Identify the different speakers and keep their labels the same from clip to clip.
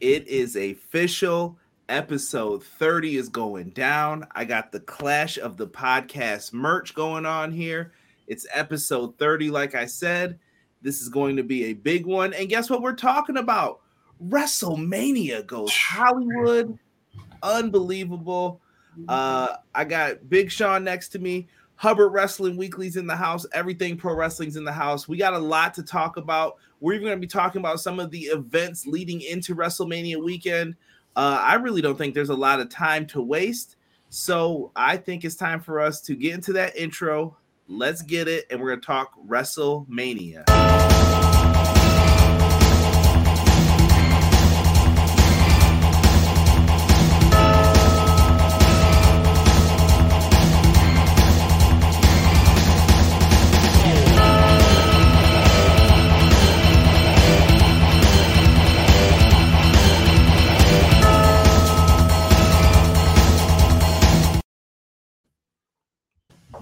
Speaker 1: It is official. Episode 30 is going down. I got the Clash of the Podcast merch going on here. It's episode 30, like I said. This is going to be a big one. And guess what we're talking about? WrestleMania goes Hollywood. Unbelievable. Uh, I got Big Sean next to me. Hubbard Wrestling Weekly's in the house. Everything Pro Wrestling's in the house. We got a lot to talk about. We're even going to be talking about some of the events leading into WrestleMania weekend. Uh, I really don't think there's a lot of time to waste. So I think it's time for us to get into that intro. Let's get it. And we're going to talk WrestleMania.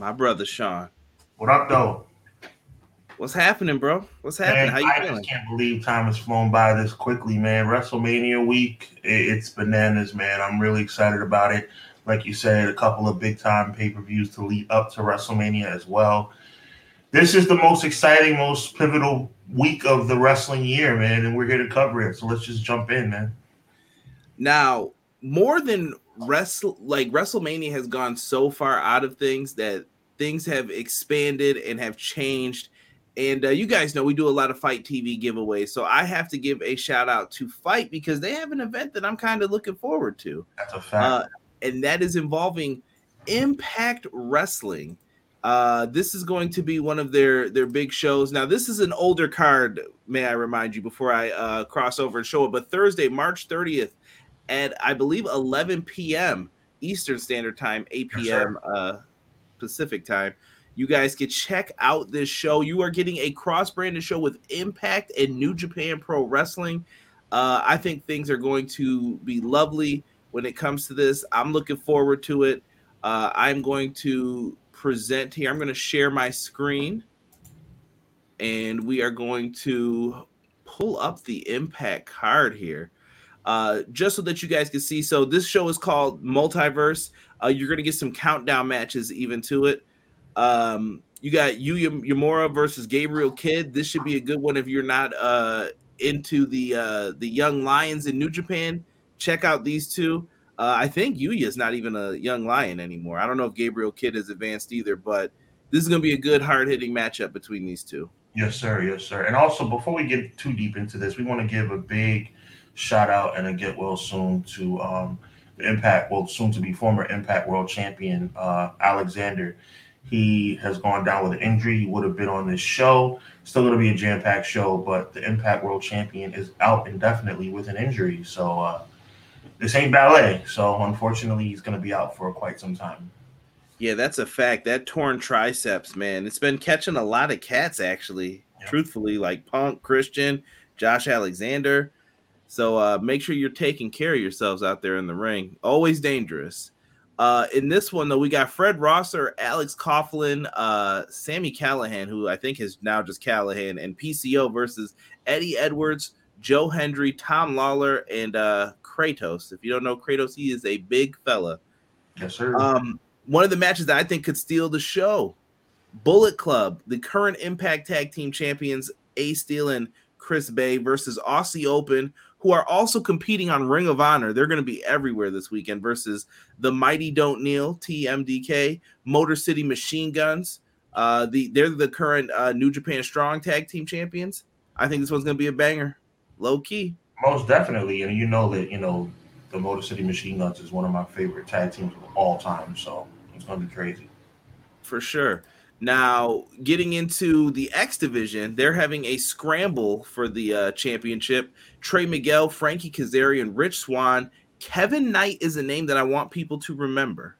Speaker 1: My brother Sean.
Speaker 2: What up, though?
Speaker 1: What's happening, bro? What's happening?
Speaker 2: Man,
Speaker 1: How you
Speaker 2: I
Speaker 1: feeling?
Speaker 2: just can't believe time has flown by this quickly, man. WrestleMania week, it's bananas, man. I'm really excited about it. Like you said, a couple of big time pay per views to lead up to WrestleMania as well. This is the most exciting, most pivotal week of the wrestling year, man, and we're here to cover it. So let's just jump in, man.
Speaker 1: Now, more than wrestle like WrestleMania has gone so far out of things that things have expanded and have changed. And uh, you guys know we do a lot of FITE TV giveaways, so I have to give a shout out to FITE because they have an event that I'm kind of looking forward to.
Speaker 2: That's a fact.
Speaker 1: uh, and that is involving Impact Wrestling. Uh, this is going to be one of their their big shows. Now, this is an older card, may I remind you, before I uh, cross over and show it. But Thursday, March 30th, at I believe 11 p.m. Eastern Standard Time, 8 p.m. uh, Pacific Time. You guys can check out this show. You are getting a cross branded show with Impact and New Japan Pro Wrestling. Uh, I think things are going to be lovely when it comes to this. I'm looking forward to it. Uh, I'm going to present here. I'm going to share my screen and we are going to pull up the impact card here uh, just so that you guys can see. So, this show is called Multiverse. Uh, you're going to get some countdown matches even to it. Um, you got Yuya Uemura versus Gabriel Kidd. This should be a good one if you're not uh, into the uh, the young lions in New Japan. Check out these two. Uh, I think Yuya is not even a young lion anymore. I don't know if Gabriel Kidd has advanced either, but this is going to be a good hard hitting matchup between these two.
Speaker 2: Yes, sir. Yes, sir. And also, before we get too deep into this, we want to give a big shout out and a get well soon to um, the Impact, well, soon to be former Impact World Champion uh, Alexander. He has gone down with an injury. He would have been on this show. Still going to be a jam packed show, but the Impact World Champion is out indefinitely with an injury. So uh, this ain't ballet. So unfortunately, he's going to be out for quite some time.
Speaker 1: Yeah, that's a fact. That torn triceps, man, it's been catching a lot of cats actually. Truthfully, like Punk, Christian, Josh Alexander. So uh, make sure you're taking care of yourselves out there in the ring. Always dangerous. Uh, in this one, though, we got Fred Rosser, Alex Coughlin, uh, Sami Callihan, who I think is now just Callihan, and PCO versus Eddie Edwards, Joe Hendry, Tom Lawlor, and uh, Kratos. If you don't know Kratos, he is a big fella.
Speaker 2: Yes, sir.
Speaker 1: Um, one of the matches that I think could steal the show. Bullet Club, the current Impact Tag Team Champions, A Steel and Chris Bey versus Aussie Open, who are also competing on Ring of Honor. They're going to be everywhere this weekend versus the Mighty Don't Kneel, TMDK, Motor City Machine Guns. Uh, the they're the current uh, New Japan Strong Tag Team Champions. I think this one's going to be a banger, low key.
Speaker 2: Most definitely, and you know that you know the Motor City Machine Guns is one of my favorite tag teams of all time. So it's gonna be crazy.
Speaker 1: for sure. Now, getting into the X division, they're having a scramble for the uh, championship. Trey Miguel, Frankie Kazarian, Rich Swann, Kevin Knight is a name that I want people to remember.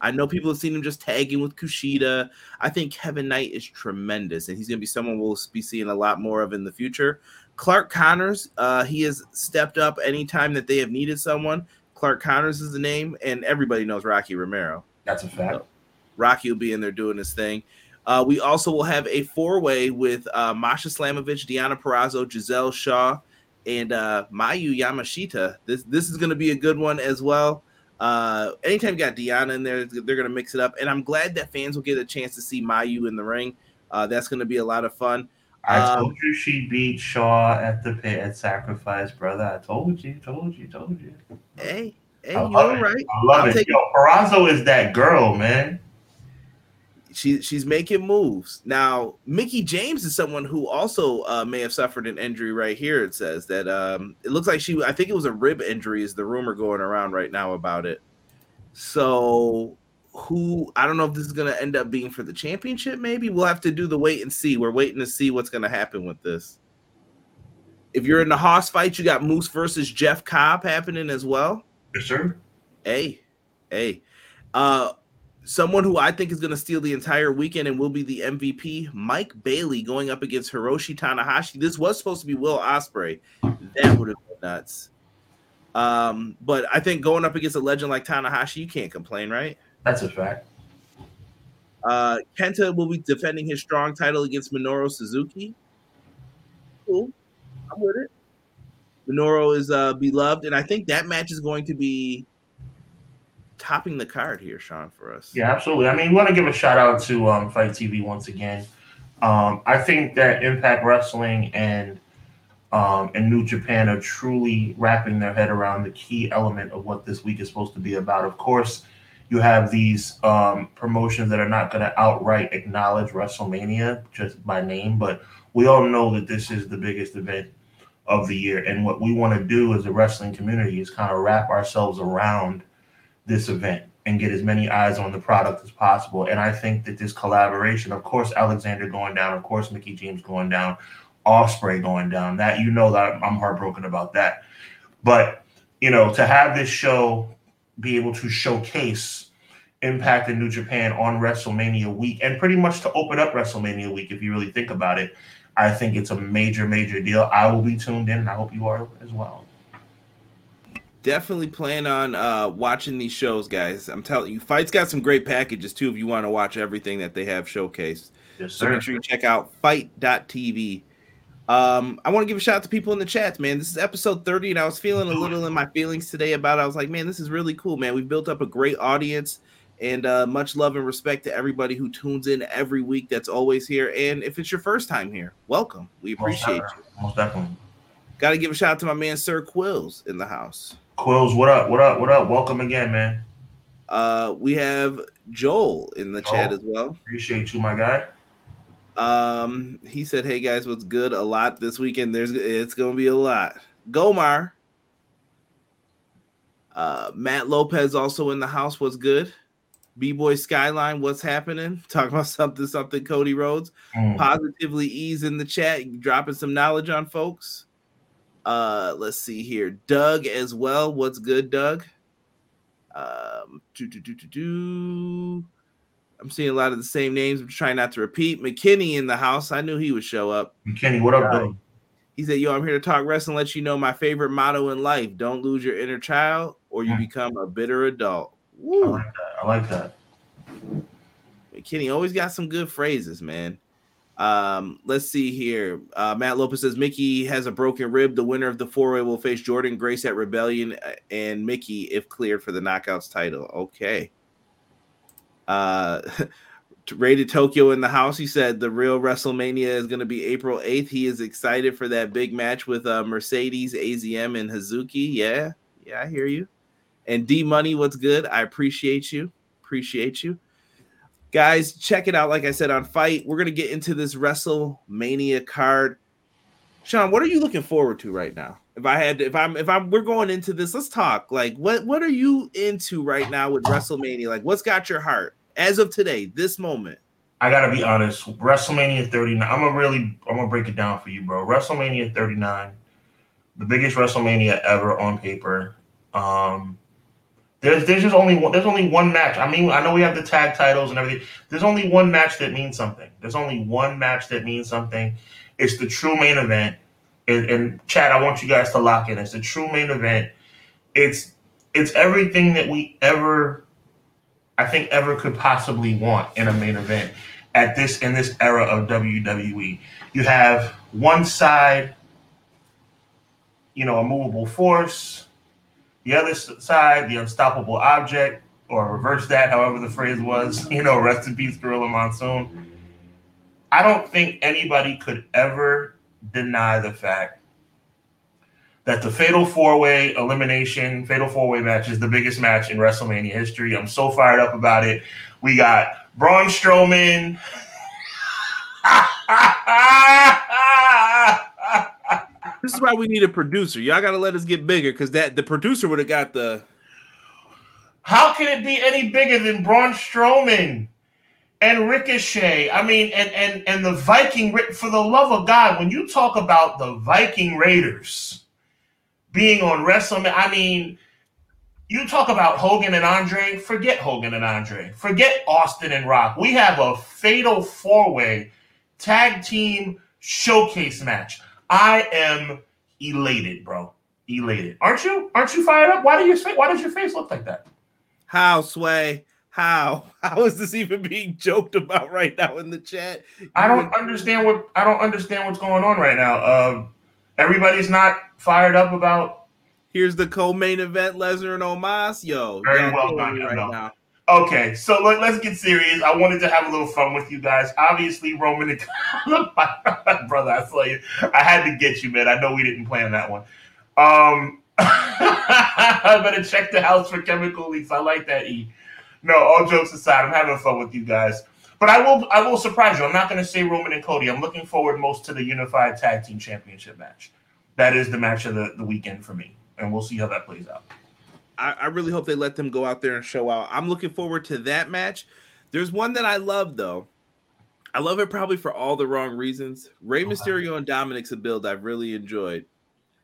Speaker 1: I know people have seen him just tagging with Kushida. I think Kevin Knight is tremendous, and he's going to be someone we'll be seeing a lot more of in the future. Clark Connors, uh, he has stepped up anytime that they have needed someone. Clark Connors is the name, and everybody knows Rocky Romero.
Speaker 2: That's a fact.
Speaker 1: Rocky will be in there doing his thing. Uh, we also will have a four way with uh, Masha Slamovich, Deonna Purrazzo, Giselle Shaw, and uh, Miyu Yamashita. This this is going to be a good one as well. Uh, anytime you got Diana in there, they're going to mix it up, and I'm glad that fans will get a chance to see Mayu in the ring. Uh, that's going to be a lot of fun.
Speaker 2: I um, told you she beat Shaw at the pit at Sacrifice, brother. I told you, told you, told you.
Speaker 1: Hey, hey, you're right.
Speaker 2: I love I'll it. Yo, Purrazzo is that girl, man
Speaker 1: she she's making moves now. Mickie James is someone who also uh, may have suffered an injury. Right here, it says that um, it looks like she. I think it was a rib injury. Is the rumor going around right now about it? So who I don't know if this is going to end up being for the championship. Maybe we'll have to do the wait and see. We're waiting to see what's going to happen with this. If you're in the Hoss fight, you got Moose versus Jeff Cobb happening as well.
Speaker 2: Yes, sir.
Speaker 1: Hey, hey. Uh, Someone who I think is going to steal the entire weekend and will be the MVP, Mike Bailey, going up against Hiroshi Tanahashi. This was supposed to be Will Ospreay. That would have been nuts. Um, but I think going up against a legend like Tanahashi, you can't complain, right?
Speaker 2: That's a fact.
Speaker 1: Uh, Kenta will be defending his strong title against Minoru Suzuki. Cool. I'm with it. Minoru is uh, beloved, and I think that match is going to be topping the card here, Sean, for us.
Speaker 2: Yeah, absolutely. I mean, we want to give a shout out to um, FITE TV once again. Um, I think that Impact Wrestling and um, and New Japan are truly wrapping their head around the key element of what this week is supposed to be about. Of course, you have these um, promotions that are not going to outright acknowledge WrestleMania just by name, but we all know that this is the biggest event of the year. And what we want to do as a wrestling community is kind of wrap ourselves around this event and get as many eyes on the product as possible. And I think that this collaboration, of course, Alexander going down, of course, Mickie James going down, Ospreay going down, that you know that I'm heartbroken about that. But you know, to have this show be able to showcase Impact in New Japan on WrestleMania week and pretty much to open up WrestleMania week, if you really think about it, I think it's a major, major deal. I will be tuned in, and I hope you are as well
Speaker 1: definitely plan on uh, watching these shows, guys. I'm telling you, FITE's got some great packages too if you want to watch everything that they have showcased. Yes, so make sure you check out FITE.tv. Um, I want to give a shout out to people in the chats, man. This is episode 30, and I was feeling a little in my feelings today about it. I was like, man, this is really cool, man. We've built up a great audience and uh, much love and respect to everybody who tunes in every week that's always here. And if it's your first time here, welcome. We appreciate
Speaker 2: Most you. Most definitely.
Speaker 1: Got to give a shout out to my man, Sir Quills, in the house.
Speaker 2: Quills, what up? What up? What up? Welcome again, man.
Speaker 1: Uh, we have Joel in the chat as well.
Speaker 2: Appreciate you, my guy.
Speaker 1: Um, he said, "Hey guys, what's good? A lot this weekend. There's it's gonna be a lot." Gomar. Uh, Matt Lopez also in the house. What's good? B Boy Skyline, what's happening? Talking about something, something. Cody Rhodes, mm. positively ease in the chat, dropping some knowledge on folks. Uh, let's see here. Doug as well. What's good, Doug? Um, do, do, do, do, do. I'm seeing a lot of the same names. I'm trying not to repeat. McKinney in the house. I knew he would show up.
Speaker 2: McKinney, what up, Doug?
Speaker 1: He said, Yo, I'm here to talk wrestling, let you know my favorite motto in life. Don't lose your inner child or you mm. become a bitter adult.
Speaker 2: Woo. I like that. I like that.
Speaker 1: McKinney always got some good phrases, man. Um, let's see here. Uh, Matt Lopez says Mickie has a broken rib. The winner of the four way will face Jordynne Grace at Rebellion uh, and Mickie if cleared for the Knockouts title. Okay. Uh, rated Tokyo in the house. He said the real WrestleMania is going to be April 8th. He is excited for that big match with uh, Mercedes, AZM, and Hazuki. Yeah, yeah, I hear you. And D Money, what's good? I appreciate you. Appreciate you guys check it out. Like i said on FITE, we're going to get into this wrestlemania card. Sean what are you looking forward to right now? If i had to, if i'm if i'm we're going into this let's talk. Like what what are you into right now with wrestlemania? Like what's got your heart as of today this moment?
Speaker 2: I gotta be honest wrestlemania 39 i'm gonna really i'm gonna break it down for you bro. Wrestlemania 39 the biggest wrestlemania ever on paper. Um there's there's just only one, there's only one match. I mean, I know we have the tag titles and everything. There's only one match that means something. There's only one match that means something. It's the true main event. And, and Chad, I want you guys to lock in. It's the true main event. It's it's everything that we ever, I think, ever could possibly want in a main event at this in this era of WWE. You have one side you know, a movable force. The other side, the unstoppable object, or reverse that, however the phrase was, you know, rest in peace, Gorilla Monsoon. I don't think anybody could ever deny the fact that the Fatal Four Way elimination, Fatal Four Way match is the biggest match in WrestleMania history. I'm so fired up about it. We got Braun Strowman.
Speaker 1: this is why we need a producer. Y'all got to let us get bigger because that the producer would have got the.
Speaker 2: How can it be any bigger than Braun Strowman? and Ricochet. I mean, and and and the Viking. For the love of God, when you talk about the Viking Raiders being on WrestleMania, I mean, you talk about Hogan and Andre. Forget Hogan and Andre. Forget Austin and Rock. We have a fatal four way tag team showcase match. I am elated, bro. Elated. Aren't you? Aren't you fired up? Why do your why does your face look like that?
Speaker 1: How sway? How? How is this even being joked about right now in the chat?
Speaker 2: I don't understand what I don't understand what's going on right now. Uh, everybody's not fired up about.
Speaker 1: Here's the co-main event: Lesnar and Omos. Yo,
Speaker 2: very well done right no. now. Okay, so let, us get serious. I wanted to have a little fun with you guys. Obviously, Roman and Cody brother, I saw you. I had to get you, man. I know we didn't plan that one. Um, I better check the house for chemical leaks. I like that. E no, all jokes aside, I'm having fun with you guys. But I will I will surprise you. I'm not going to say Roman and Cody. I'm looking forward most to the Unified Tag Team Championship match. That is the match of the, the weekend for me. And we'll see how that plays out.
Speaker 1: I, I really hope they let them go out there and show out. I'm looking forward to that match. There's one that I love though. I love it probably for all the wrong reasons. Rey Mysterio and Dominic's a build I've really enjoyed.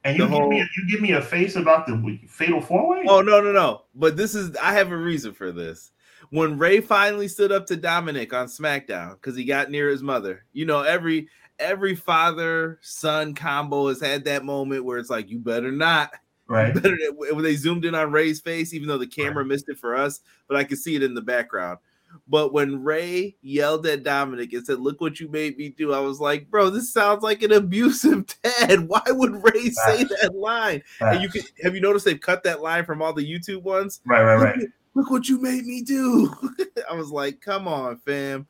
Speaker 2: And you, whole... give me a, you give me a face about the fatal four way?
Speaker 1: Oh no no no! But this is I have a reason for this. When Rey finally stood up to Dominic on SmackDown because he got near his mother, you know every every father son combo has had that moment where it's like you better not.
Speaker 2: Right.
Speaker 1: Better, when they zoomed in on Rey's face, even though the camera right. missed it for us, but I could see it in the background. But when Ray yelled at Dominic and said, "Look what you made me do," I was like, "Bro, this sounds like an abusive dad. Why would Rey say that line?" And you could have you noticed they've cut that line from all the YouTube ones?
Speaker 2: Right, right, right. Look,
Speaker 1: look what you made me do. I was like, "Come on, fam,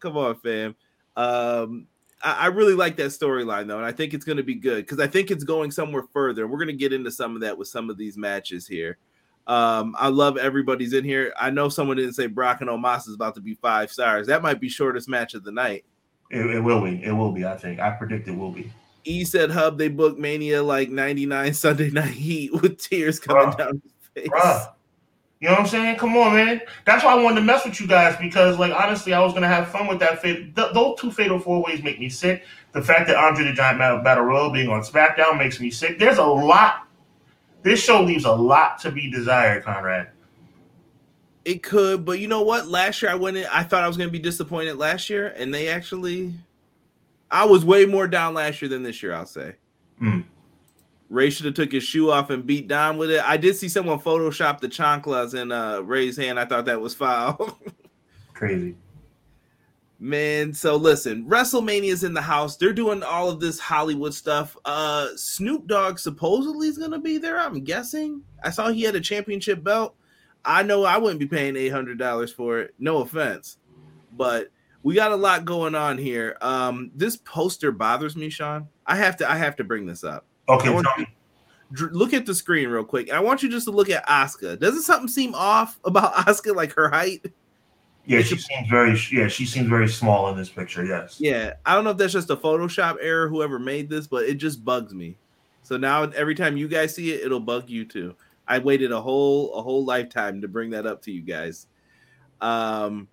Speaker 1: come on, fam." Um, I, I really like that storyline though, and I think it's going to be good because I think it's going somewhere further. We're going to get into some of that with some of these matches here. Um, I love everybody's in here. I know someone didn't say Brock and Omos is about to be five stars. That might be shortest match of the night.
Speaker 2: It, it will be. It will be. I think. I predict it will be.
Speaker 1: E said Hub they booked Mania like 99 Sunday Night Heat with tears coming bruh, down his face. Bruh.
Speaker 2: You know what I'm saying? Come on, man. That's why I wanted to mess with you guys because, like, honestly, I was gonna have fun with that. Th- those two fatal four ways make me sick. The fact that Andre the Giant Battle Royal being on SmackDown makes me sick. There's a lot this show leaves a lot to be desired, Conrad.
Speaker 1: It could, but you know what? Last year I went in, I thought I was going to be disappointed last year, and they actually, I was way more down last year than this year. I'll say.
Speaker 2: Mm.
Speaker 1: Rey should have took his shoe off and beat Dom with it. I did see someone Photoshop the chanclas in uh, Rey's hand. I thought that was foul.
Speaker 2: Crazy.
Speaker 1: Man, so listen, WrestleMania's in the house. They're doing all of this Hollywood stuff. Uh Snoop Dogg supposedly is gonna be there. I'm guessing. I saw he had a championship belt. I know I wouldn't be paying eight hundred dollars for it. No offense, but we got a lot going on here. Um, this poster bothers me, Sean. I have to. I have to bring this up.
Speaker 2: Okay,
Speaker 1: look at the screen real quick. I want you just to look at Asuka. Doesn't something seem off about Asuka, like her height?
Speaker 2: Yeah, she seems very yeah, she seems very small in this picture. Yes.
Speaker 1: Yeah, I don't know if that's just a Photoshop error, whoever made this, but it just bugs me. So now every time you guys see it, it'll bug you too. I waited a whole a whole lifetime to bring that up to you guys. Um,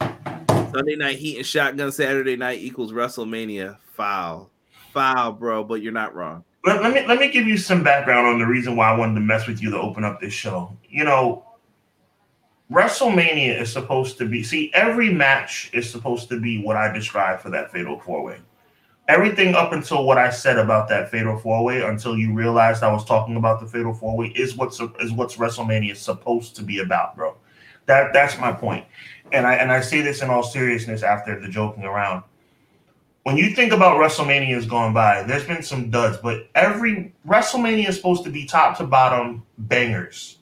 Speaker 1: Sunday night heat and shotgun Saturday night equals WrestleMania. Foul, foul, bro. But you're not wrong.
Speaker 2: Let, let me let me give you some background on the reason why I wanted to mess with you to open up this show. You know, WrestleMania is supposed to be see every match is supposed to be what I described for that fatal four way. Everything up until what I said about that fatal four way, until you realized I was talking about the fatal four way, is what's is what's WrestleMania is supposed to be about, bro. That that's my point, and I and I say this in all seriousness after the joking around. When you think about WrestleManias going by, there's been some duds, but every WrestleMania is supposed to be top to bottom bangers.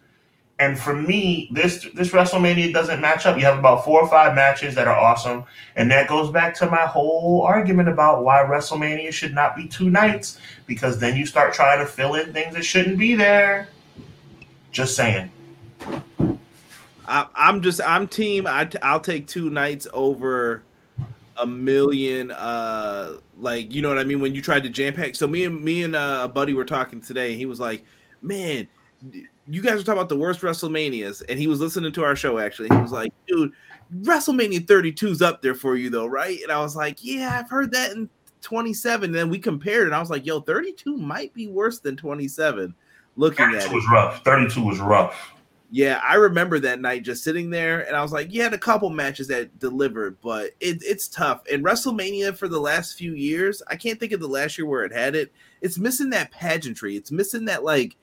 Speaker 2: And for me, this this WrestleMania doesn't match up. You have about four or five matches that are awesome, and that goes back to my whole argument about why WrestleMania should not be two nights because then you start trying to fill in things that shouldn't be there. Just saying.
Speaker 1: I, I'm just I'm team. I, I'll take two nights over a million uh like you know what I mean when you tried to jam pack. So me and me and uh, a buddy were talking today. he was like, "Man, you guys are talking about the worst WrestleManias." And he was listening to our show actually. He was like, "Dude, WrestleMania 32 is up there for you though, right?" And I was like, "Yeah, I've heard that in 27." And then we compared and I was like, "Yo, 32 might be worse than 27." Looking at it
Speaker 2: was rough. 32 was rough
Speaker 1: yeah, I remember that night just sitting there and I was like, you had a couple matches that delivered, but it, it's tough. And WrestleMania for the last few years, I can't think of the last year where it had it. It's missing that pageantry. It's missing that like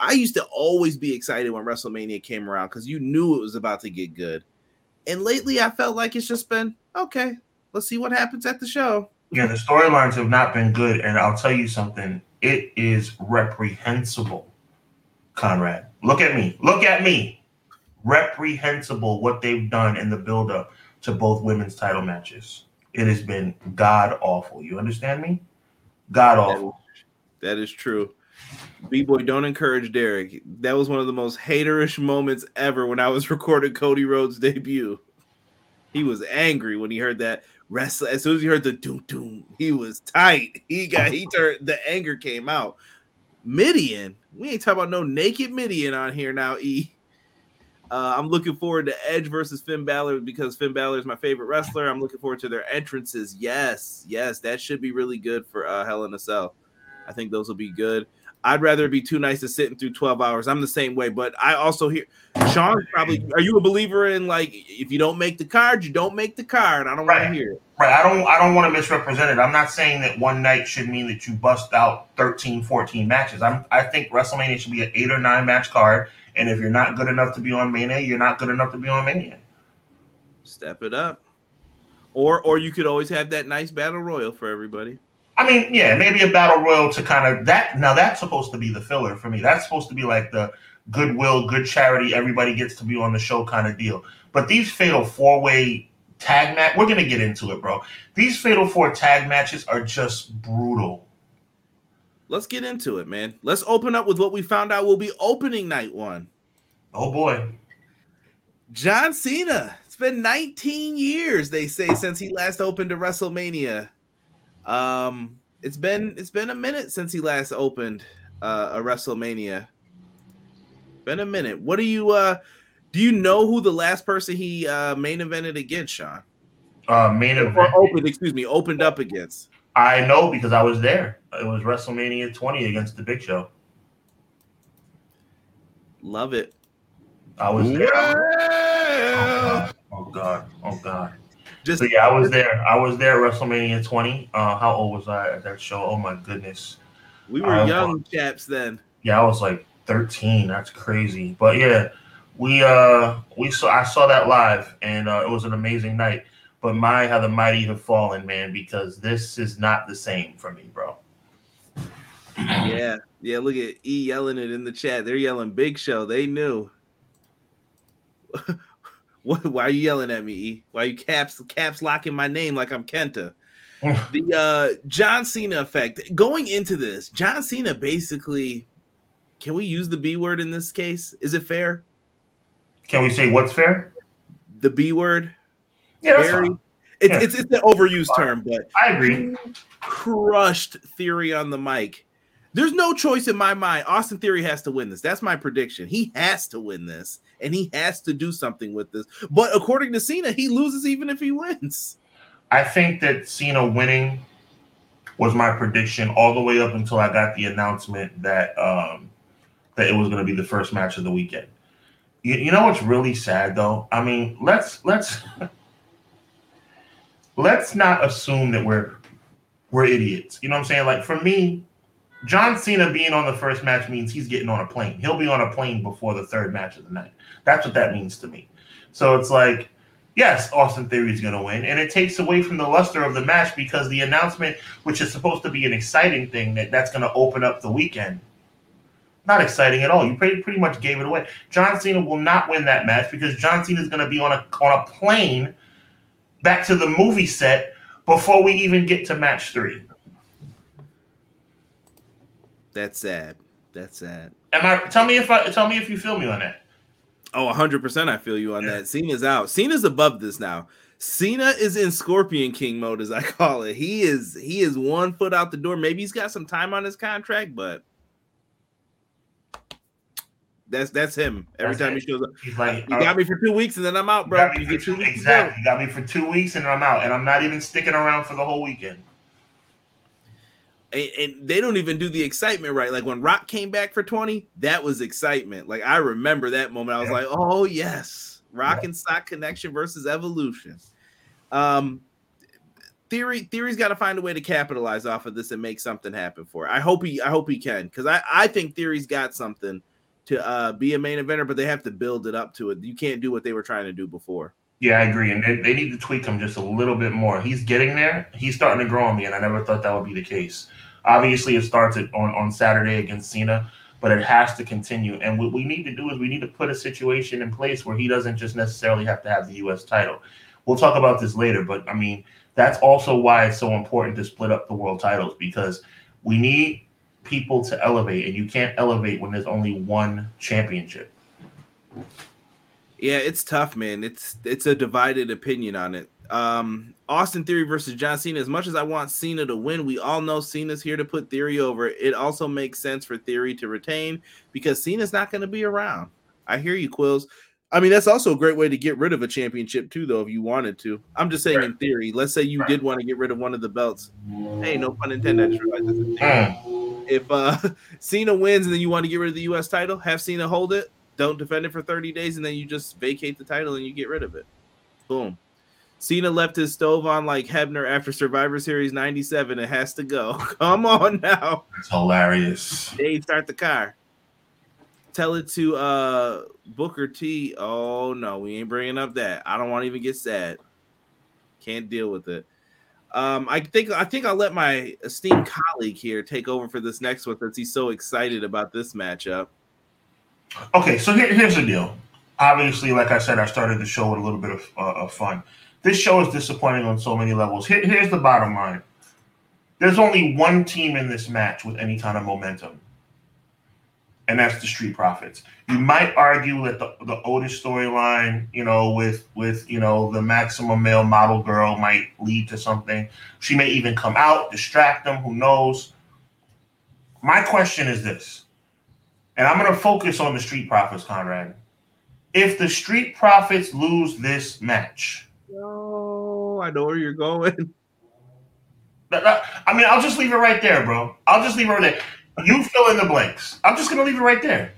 Speaker 1: I used to always be excited when WrestleMania came around because you knew it was about to get good. And lately, I felt like it's just been okay. Let's see what happens at the show.
Speaker 2: Yeah, the storylines have not been good, and I'll tell you something. It is reprehensible, Conrad Look at me. Look at me. Reprehensible what they've done in the build-up to both women's title matches. It has been god awful. You understand me? God awful.
Speaker 1: That is true. B boy, don't encourage Derek. That was one of the most haterish moments ever when I was recording Cody Rhodes' debut. He was angry when he heard that wrestle. As soon as he heard the doom doom, he was tight. He got he turned the anger came out. Mideon, we ain't talking about no naked Mideon on here now, E. Uh, I'm looking forward to Edge versus Finn Balor because Finn Balor is my favorite wrestler. I'm looking forward to their entrances. Yes, yes, that should be really good for uh, Hell in a Cell. I think those will be good. I'd rather be too nice to sitting through 12 hours. I'm the same way, but I also hear Sean probably are you a believer in like if you don't make the card, you don't make the card. I don't right. want to hear it.
Speaker 2: Right. I don't I don't want to misrepresent it. I'm not saying that one night should mean that you bust out 13, 14 matches. I'm I think WrestleMania should be an eight or nine match card. And if you're not good enough to be on Mania, you're not good enough to be on Mania.
Speaker 1: Step it up. Or or you could always have that nice battle royal for everybody.
Speaker 2: I mean, yeah, maybe a battle royal to kind of that. Now that's supposed to be the filler for me. That's supposed to be like the goodwill, good charity, everybody gets to be on the show kind of deal. But these fatal four way tag match, we're gonna get into it, bro. These fatal four tag matches are just brutal.
Speaker 1: Let's get into it, man. Let's open up with what we found out will be opening night one.
Speaker 2: Oh boy.
Speaker 1: John Cena. It's been 19 years, they say, since he last opened to WrestleMania. Um, it's been it's been a minute since he last opened uh, a WrestleMania. Been a minute. What do you uh do you know who the last person he uh main evented against, Sean?
Speaker 2: Uh main event or
Speaker 1: opened, excuse me, opened up against.
Speaker 2: I know because I was there. It was WrestleMania 20 against the Big Show.
Speaker 1: Love it.
Speaker 2: I was there. Yeah. Oh god. Oh god. Oh god. Just so yeah, I was there. I was there WrestleMania 20. Uh, how old was I at that show? Oh my goodness.
Speaker 1: We were I young was, chaps then.
Speaker 2: Yeah, I was like 13. That's crazy. But yeah, we uh we saw I saw that live and uh, it was an amazing night. But my how the mighty have fallen, man, because this is not the same for me, bro.
Speaker 1: yeah, yeah. Look at E yelling it in the chat. They're yelling Big Show. They knew. What, why are you yelling at me? Why are you caps caps locking my name like I'm Kenta? the uh, John Cena effect. Going into this, John Cena basically. Can we use the B word in this case? Is it fair?
Speaker 2: Can we say what's fair?
Speaker 1: The B word.
Speaker 2: Yeah, Very,
Speaker 1: it's, yeah. it's it's an overused term, but
Speaker 2: I agree.
Speaker 1: Crushed theory on the mic. There's no choice in my mind. Austin Theory has to win this. That's my prediction. He has to win this and he has to do something with this. But according to Cena, he loses even if he wins.
Speaker 2: I think that Cena winning was my prediction all the way up until I got the announcement that um, that it was going to be the first match of the weekend. You, you know what's really sad though? I mean, let's let's let's not assume that we're we're idiots. You know what I'm saying? Like for me, John Cena being on the first match means he's getting on a plane. He'll be on a plane before the third match of the night. That's what that means to me. So it's like yes, Austin Theory is going to win, and it takes away from the luster of the match because the announcement, which is supposed to be an exciting thing, that that's going to open up the weekend. Not exciting at all. You pretty, pretty much gave it away. John Cena will not win that match because John Cena is going to be on a on a plane back to the movie set before we even get to match three.
Speaker 1: That's sad. That's sad.
Speaker 2: Am I? Tell me if I tell me if you feel me on that.
Speaker 1: Oh, 100% I feel you on yeah. that. Cena's out. Cena's above this now. Cena is in Scorpion King mode, as I call it. He is he is one foot out the door. Maybe he's got some time on his contract, but that's that's him. Every that's time it. he shows up, he's like, "You got uh, me for two weeks, and then I'm out, bro."
Speaker 2: You two, exactly. You got me for two weeks, and I'm out, and I'm not even sticking around for the whole weekend
Speaker 1: and, and, they don't even do the excitement right. Like when Rock came back for 20, that was excitement. Like I remember that moment. I was yeah. like, oh yes, Rock yeah. and Sock Connection versus Evolution. Um Theory Theory's got to find a way to capitalize off of this and make something happen for it. I hope he I hope he can because I, I think Theory's got something to uh, be a main eventer, but they have to build it up to it. You can't do what they were trying to do before.
Speaker 2: Yeah, I agree, and they, they need to tweak him just a little bit more. He's getting there. He's starting to grow on me, and I never thought that would be the case. Obviously, it starts on, on Saturday against Cena, but it has to continue. And what we need to do is we need to put a situation in place where he doesn't just necessarily have to have the U.S. title. We'll talk about this later, but I mean, that's also why it's so important to split up the world titles because we need people to elevate, and you can't elevate when there's only one championship.
Speaker 1: Yeah, it's tough, man. It's it's a divided opinion on it. Um, Austin Theory versus John Cena. As much as I want Cena to win, we all know Cena's here to put Theory over. It also makes sense for Theory to retain because Cena's not going to be around. I hear you, Quills. I mean, that's also a great way to get rid of a championship too, though, if you wanted to. I'm just saying, right. in theory, let's say you right. did want to get rid of one of the belts. Hey, no pun intended. I just realized mm. If uh, Cena wins and then you want to get rid of the U.S. title, have Cena hold it, don't defend it for 30 days, and then you just vacate the title and you get rid of it. Boom. Cena left his stove on like Hebner after Survivor Series 97. It has to go. Come on now.
Speaker 2: It's hilarious.
Speaker 1: Dave, start the car. Tell it to uh Booker T. Oh no, we ain't bringing up that. I don't want to even get sad. Can't deal with it. Um, I think I think I'll let my esteemed colleague here take over for this next one since he's so excited about this matchup.
Speaker 2: Okay, so here, here's the deal. Obviously, like I said, I started the show with a little bit of, uh, of fun. This show is disappointing on so many levels. Here, here's the bottom line there's only one team in this match with any kind of momentum, and that's the Street Profits. You might argue that the, the Otis storyline, you know, with with you know the maximum male model girl might lead to something. She may even come out, distract them. Who knows? My question is this and I'm going to focus on the Street Profits, Conrad. If the Street Profits lose this match,
Speaker 1: oh, I know where you're going.
Speaker 2: I mean, I'll just leave it right there, bro. I'll just leave it right there. You fill in the blanks. I'm just going to leave it right there.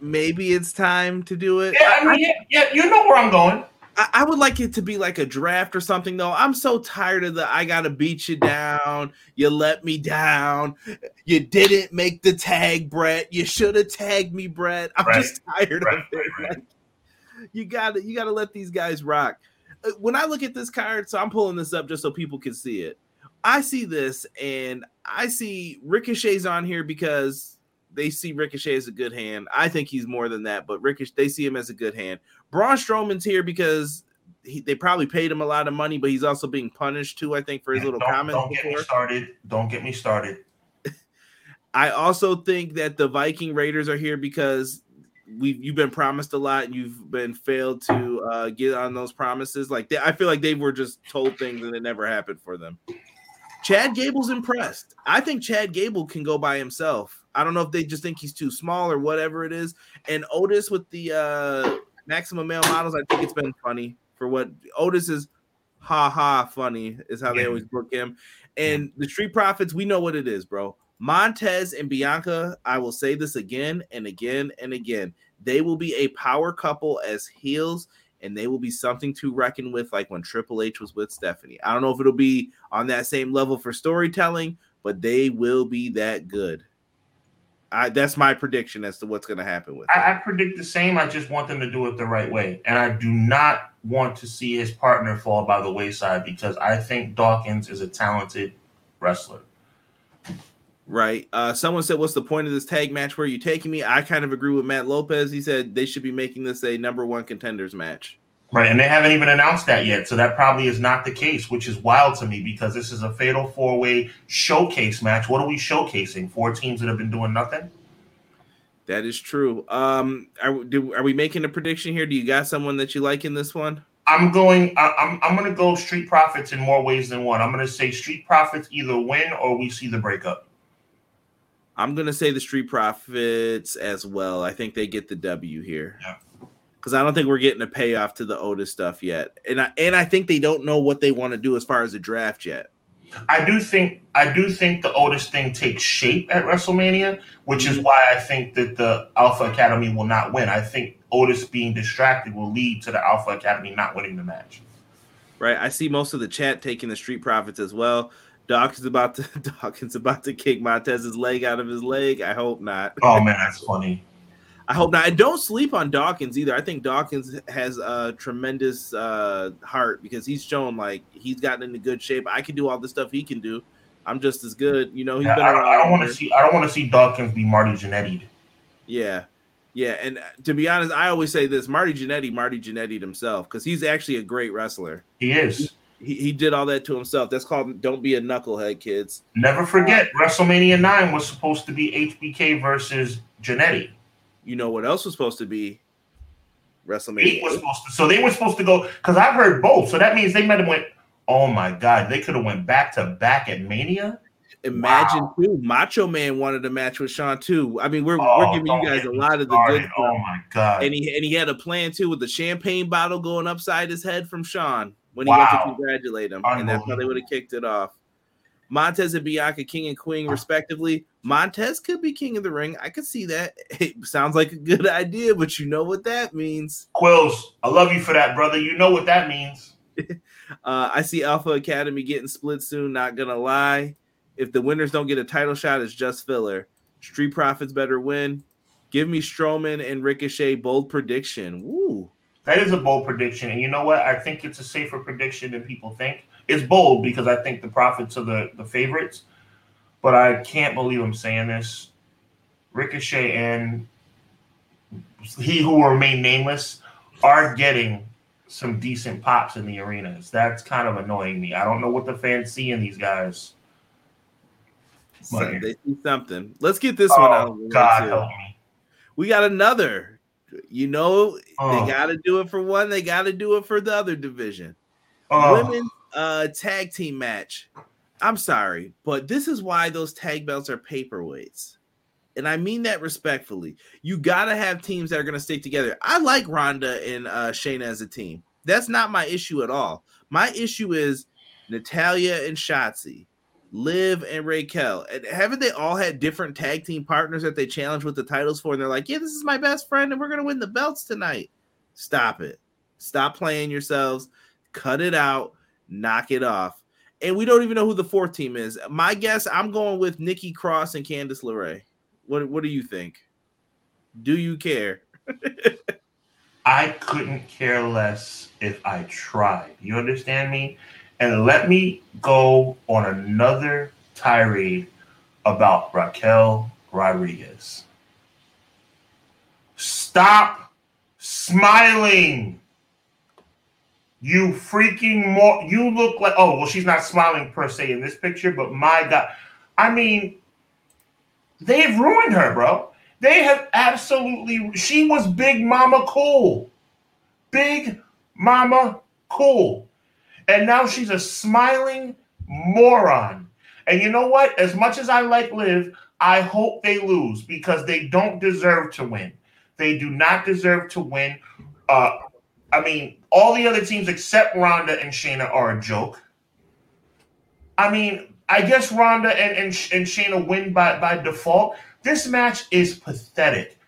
Speaker 1: Maybe it's time to do it.
Speaker 2: Yeah, I mean, yeah, yeah, you know where I'm going.
Speaker 1: I, I, would like it to be like a draft or something, though. I'm so tired of the I gotta beat you down. You let me down. You didn't make the tag, Brett. You should have tagged me, Brett. I'm right. just tired right. of it. Right. You gotta you gotta let these guys rock. Uh, when I look at this card, so I'm pulling this up just so people can see it. I see this and I see Ricochet's on here because they see Ricochet as a good hand. I think he's more than that, but Ricochet they see him as a good hand. Braun Strowman's here because he, they probably paid him a lot of money, but he's also being punished too. I think for his little
Speaker 2: don't,
Speaker 1: comments.
Speaker 2: Don't get me started. Don't get me started.
Speaker 1: I also think that the Viking Raiders are here because we you've been promised a lot and you've been failed to uh, get on those promises. Like they, I feel like they were just told things and it never happened for them. Chad Gable's impressed. I think Chad Gable can go by himself. I don't know if they just think he's too small or whatever it is. And Otis with the uh, maximum male models, I think it's been funny for what Otis is. Ha ha, funny is how they always book him. And the Street Profits, we know what it is, bro. Montez and Bianca, I will say this again and again and again. They will be a power couple as heels and they will be something to reckon with, like when Triple H was with Stephanie. I don't know if it'll be on that same level for storytelling, but they will be that good. I, that's my prediction as to what's going to happen with.
Speaker 2: I, I, predict the same. I just want them to do it the right way, and I do not want to see his partner fall by the wayside because I think Dawkins is a talented wrestler.
Speaker 1: Right. Uh, someone said, "What's the point of this tag match? Where are you taking me?" I kind of agree with Matt Lopez. He said they should be making this a number one contenders match.
Speaker 2: Right, and they haven't even announced that yet, so that probably is not the case, which is wild to me because this is a fatal four way showcase match. What are we showcasing? Four teams that have been doing nothing.
Speaker 1: That is true. Um, are, do, are we making a prediction here? Do you got someone that you like in this one?
Speaker 2: I'm going. I, I'm. I'm going to go Street Profits in more ways than one. I'm going to say Street Profits either win or we see the breakup.
Speaker 1: I'm going to say the Street Profits as well. I think they get the W here.
Speaker 2: Yeah
Speaker 1: because I don't think we're getting a payoff to the Otis stuff yet, and I and I think they don't know what they want to do as far as the draft yet.
Speaker 2: I do think I do think the Otis thing takes shape at WrestleMania, which is mm-hmm. why I think that the Alpha Academy will not win. I think Otis being distracted will lead to the Alpha Academy not winning the match.
Speaker 1: Right. I see most of the chat taking the Street Profits as well. Dawkins about to Dawkins about to kick Montez's leg out of his leg. I hope not.
Speaker 2: Oh man, that's funny.
Speaker 1: I hope not. And don't sleep on Dawkins either. I think Dawkins has a tremendous uh, heart because he's shown like he's gotten into good shape. I can do all the stuff he can do. I'm just as good. You know, he's
Speaker 2: yeah, been I, I don't want to see. I don't want to see Dawkins be Marty Jannetty.
Speaker 1: Yeah, yeah. And uh, to be honest, I always say this: Marty Jannetty, Marty Jannetty himself, because he's actually a great wrestler.
Speaker 2: He is.
Speaker 1: He, he did all that to himself. That's called "Don't be a knucklehead, kids."
Speaker 2: Never forget, WrestleMania nine was supposed to be HBK versus Jannetty
Speaker 1: you know what else was supposed to be WrestleMania?
Speaker 2: was supposed to, so they were supposed to go because I've heard both. So that means they might have went. Oh my god, they could have went back to back at Mania.
Speaker 1: Imagine wow. too, Macho Man wanted a match with Shawn too. I mean, we're oh, we're giving you guys a lot of the good.
Speaker 2: Stuff. Oh my god!
Speaker 1: And he and he had a plan too with the champagne bottle going upside his head from Shawn when he wow. went to congratulate him, and that's how they would have kicked it off. Montez and Bianca, king and queen, respectively. Montez could be king of the ring. I could see that. It sounds like a good idea, but you know what that means.
Speaker 2: Quills, I love you for that, brother. You know what that means.
Speaker 1: uh, I see Alpha Academy getting split soon. Not gonna lie. If the winners don't get a title shot, it's just filler. Street Profits better win. Give me Strowman and Ricochet. Bold prediction. Woo.
Speaker 2: That is a bold prediction. And you know what? I think it's a safer prediction than people think. It's bold because I think the Profits are the, the favorites, but I can't believe I'm saying this. Ricochet and he who will remain nameless are getting some decent pops in the arenas. That's kind of annoying me. I don't know what the fans see in these guys.
Speaker 1: So they see something. Let's get this oh, one out.
Speaker 2: God help me.
Speaker 1: We got another. You know, oh. they got to do it for one. They got to do it for the other division. Oh. Women uh tag team match. I'm sorry, but this is why those tag belts are paperweights. And I mean that respectfully. You got to have teams that are going to stick together. I like Ronda and uh, Shayna as a team. That's not my issue at all. My issue is Natalya and Shotzi, Liv and Raquel. And haven't they all had different tag team partners that they challenge with the titles for? And they're like, yeah, this is my best friend, and we're to win the belts tonight. Stop it. Stop playing yourselves. Cut it out knock it off. And we don't even know who the fourth team is. My guess, I'm going with Nikki Cross and Candice LeRae. What What do you think? Do you care?
Speaker 2: I couldn't care less if I tried. You understand me? And let me go on another tirade about Raquel Rodriguez. Stop smiling. You freaking more. You look like. Oh well, she's not smiling per se in this picture, but my God, I mean, they've ruined her, bro. They have absolutely. She was Big Mama Cool, Big Mama Cool, and now she's a smiling moron. And you know what? As much as I like Liv, I hope they lose because they don't deserve to win. They do not deserve to win. Uh, I mean, all the other teams except Ronda and Shayna are a joke. I mean, I guess Ronda and, and, and Shayna win by, by default. This match is pathetic.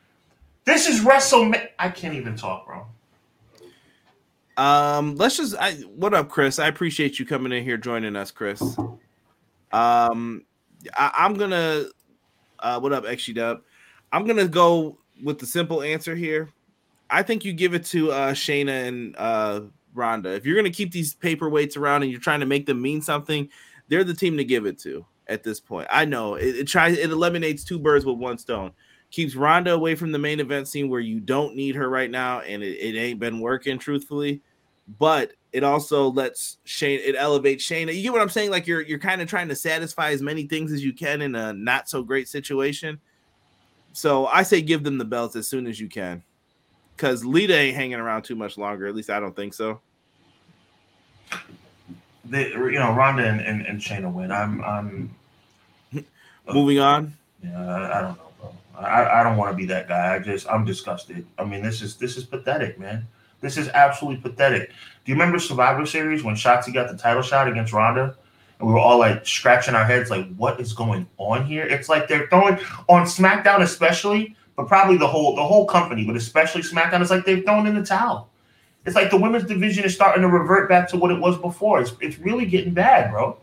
Speaker 2: This is WrestleMania. I can't even talk, bro.
Speaker 1: Um, let's just. I, what up, Chris? I appreciate you coming in here, joining us, Chris. Um, I, am gonna. Uh, what up, XG Dub? I'm gonna go with the simple answer here. I think you give it to uh, Shayna and uh, Ronda. If you're gonna keep these paperweights around and you're trying to make them mean something, they're the team to give it to at this point. I know it, it tries it eliminates two birds with one stone. Keeps Ronda away from the main event scene where you don't need her right now, and it, it ain't been working truthfully. But it also lets Shane it elevates Shayna. You get what I'm saying? Like you're you're kind of trying to satisfy as many things as you can in a not so great situation. So I say give them the belts as soon as you can. Cause Lita ain't hanging around too much longer. At least I don't think so.
Speaker 2: The you know Ronda and, and, and Shayna win. I'm I'm
Speaker 1: moving on.
Speaker 2: Yeah, I, I don't know. I, I don't want to be that guy. I just I'm disgusted. I mean, this is this is pathetic, man. This is absolutely pathetic. Do you remember Survivor Series when Shotzi got the title shot against Ronda? And we were all like scratching our heads, like, what is going on here? It's like they're throwing on SmackDown, especially, but probably the whole the whole company, but especially SmackDown, it's like they've thrown in the towel. It's like the women's division is starting to revert back to what it was before. It's it's really getting bad, bro.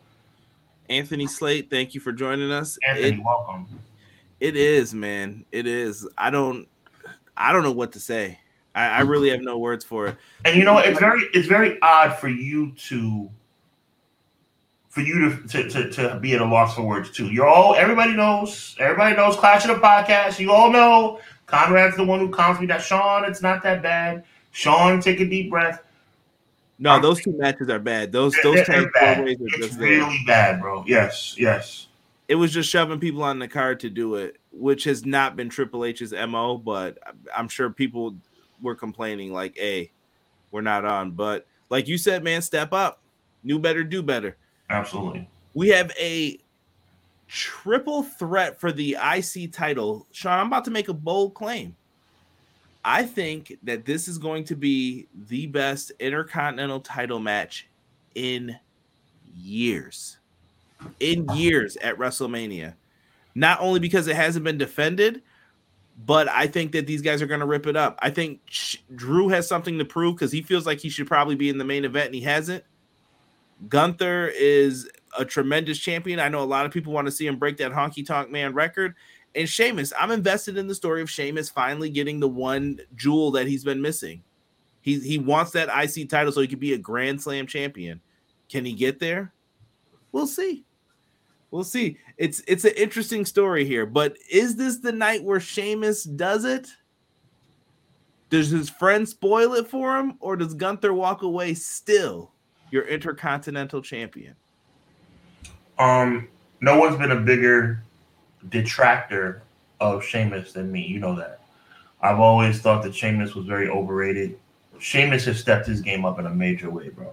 Speaker 1: Anthony Slate, thank you for joining us.
Speaker 2: Anthony, it, welcome.
Speaker 1: It is, man. It is. I don't I don't know what to say. I, I really have no words for it.
Speaker 2: And you know, it's very it's very odd for you to for you to, to, to, to be at a loss for words too. You're all everybody knows, everybody knows Clash of the podcast. You all know Conrad's the one who calms me that Sean, it's not that bad. Sean, take a deep breath.
Speaker 1: No, those two matches are bad. Those those
Speaker 2: they're, they're ways are it's just really bad, bro. Yes, yes.
Speaker 1: It was just shoving people on the card to do it, which has not been Triple H's mo. But I'm sure people were complaining like, "Hey, we're not on." But like you said, man, step up, new better, do better.
Speaker 2: Absolutely.
Speaker 1: We have a triple threat for the IC title. Sean, I'm about to make a bold claim. I think that this is going to be the best intercontinental title match in years. In years at WrestleMania. Not only because it hasn't been defended, but I think that these guys are going to rip it up. I think Drew has something to prove because he feels like he should probably be in the main event and he hasn't. Gunther is a tremendous champion. I know a lot of people want to see him break that honky tonk man record. And Sheamus, I'm invested in the story of Sheamus finally getting the one jewel that he's been missing. He he wants that IC title so he could be a Grand Slam champion. Can he get there? We'll see. We'll see. It's it's an interesting story here, but is this the night where Sheamus does it? Does his friend spoil it for him, or does Gunther walk away still your intercontinental champion?
Speaker 2: Um, no one's been a bigger detractor of Sheamus than me. You know that. I've always thought that Sheamus was very overrated. Sheamus has stepped his game up in a major way, bro.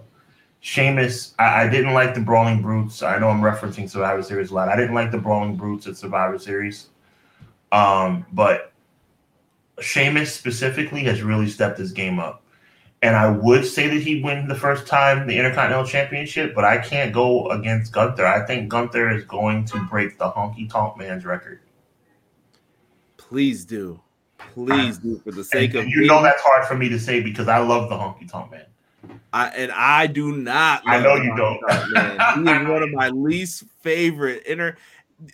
Speaker 2: Sheamus, I, I, didn't like the Brawling Brutes. I know I'm referencing Survivor Series a lot. I didn't like the Brawling Brutes at Survivor Series. Um, but Sheamus specifically has really stepped his game up. And I would say that he'd win the first time the Intercontinental Championship, but I can't go against Gunther. I think Gunther is going to break the Honky Tonk Man's record.
Speaker 1: Please do. Please do for the sake
Speaker 2: and,
Speaker 1: of
Speaker 2: you know that's hard for me to say because I love the Honky Tonk Man.
Speaker 1: I and I do not.
Speaker 2: I know you don't.
Speaker 1: Man. He is one of my least favorite inner.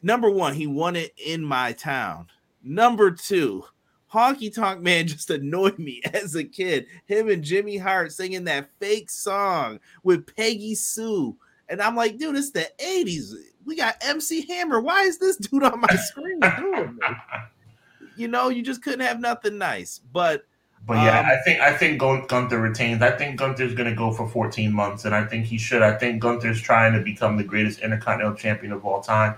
Speaker 1: Number one, he won it in my town. Number two, Honky Tonk Man just annoyed me as a kid. Him and Jimmy Hart singing that fake song with Peggy Sue. And I'm like, dude, it's the 80s. We got MC Hammer. Why is this dude on my screen doing this? You know, you just couldn't have nothing nice. But
Speaker 2: but yeah, um, I think I think Gunther retains. I think Gunther's going to go for 14 months, and I think he should. I think Gunther's trying to become the greatest Intercontinental Champion of all time.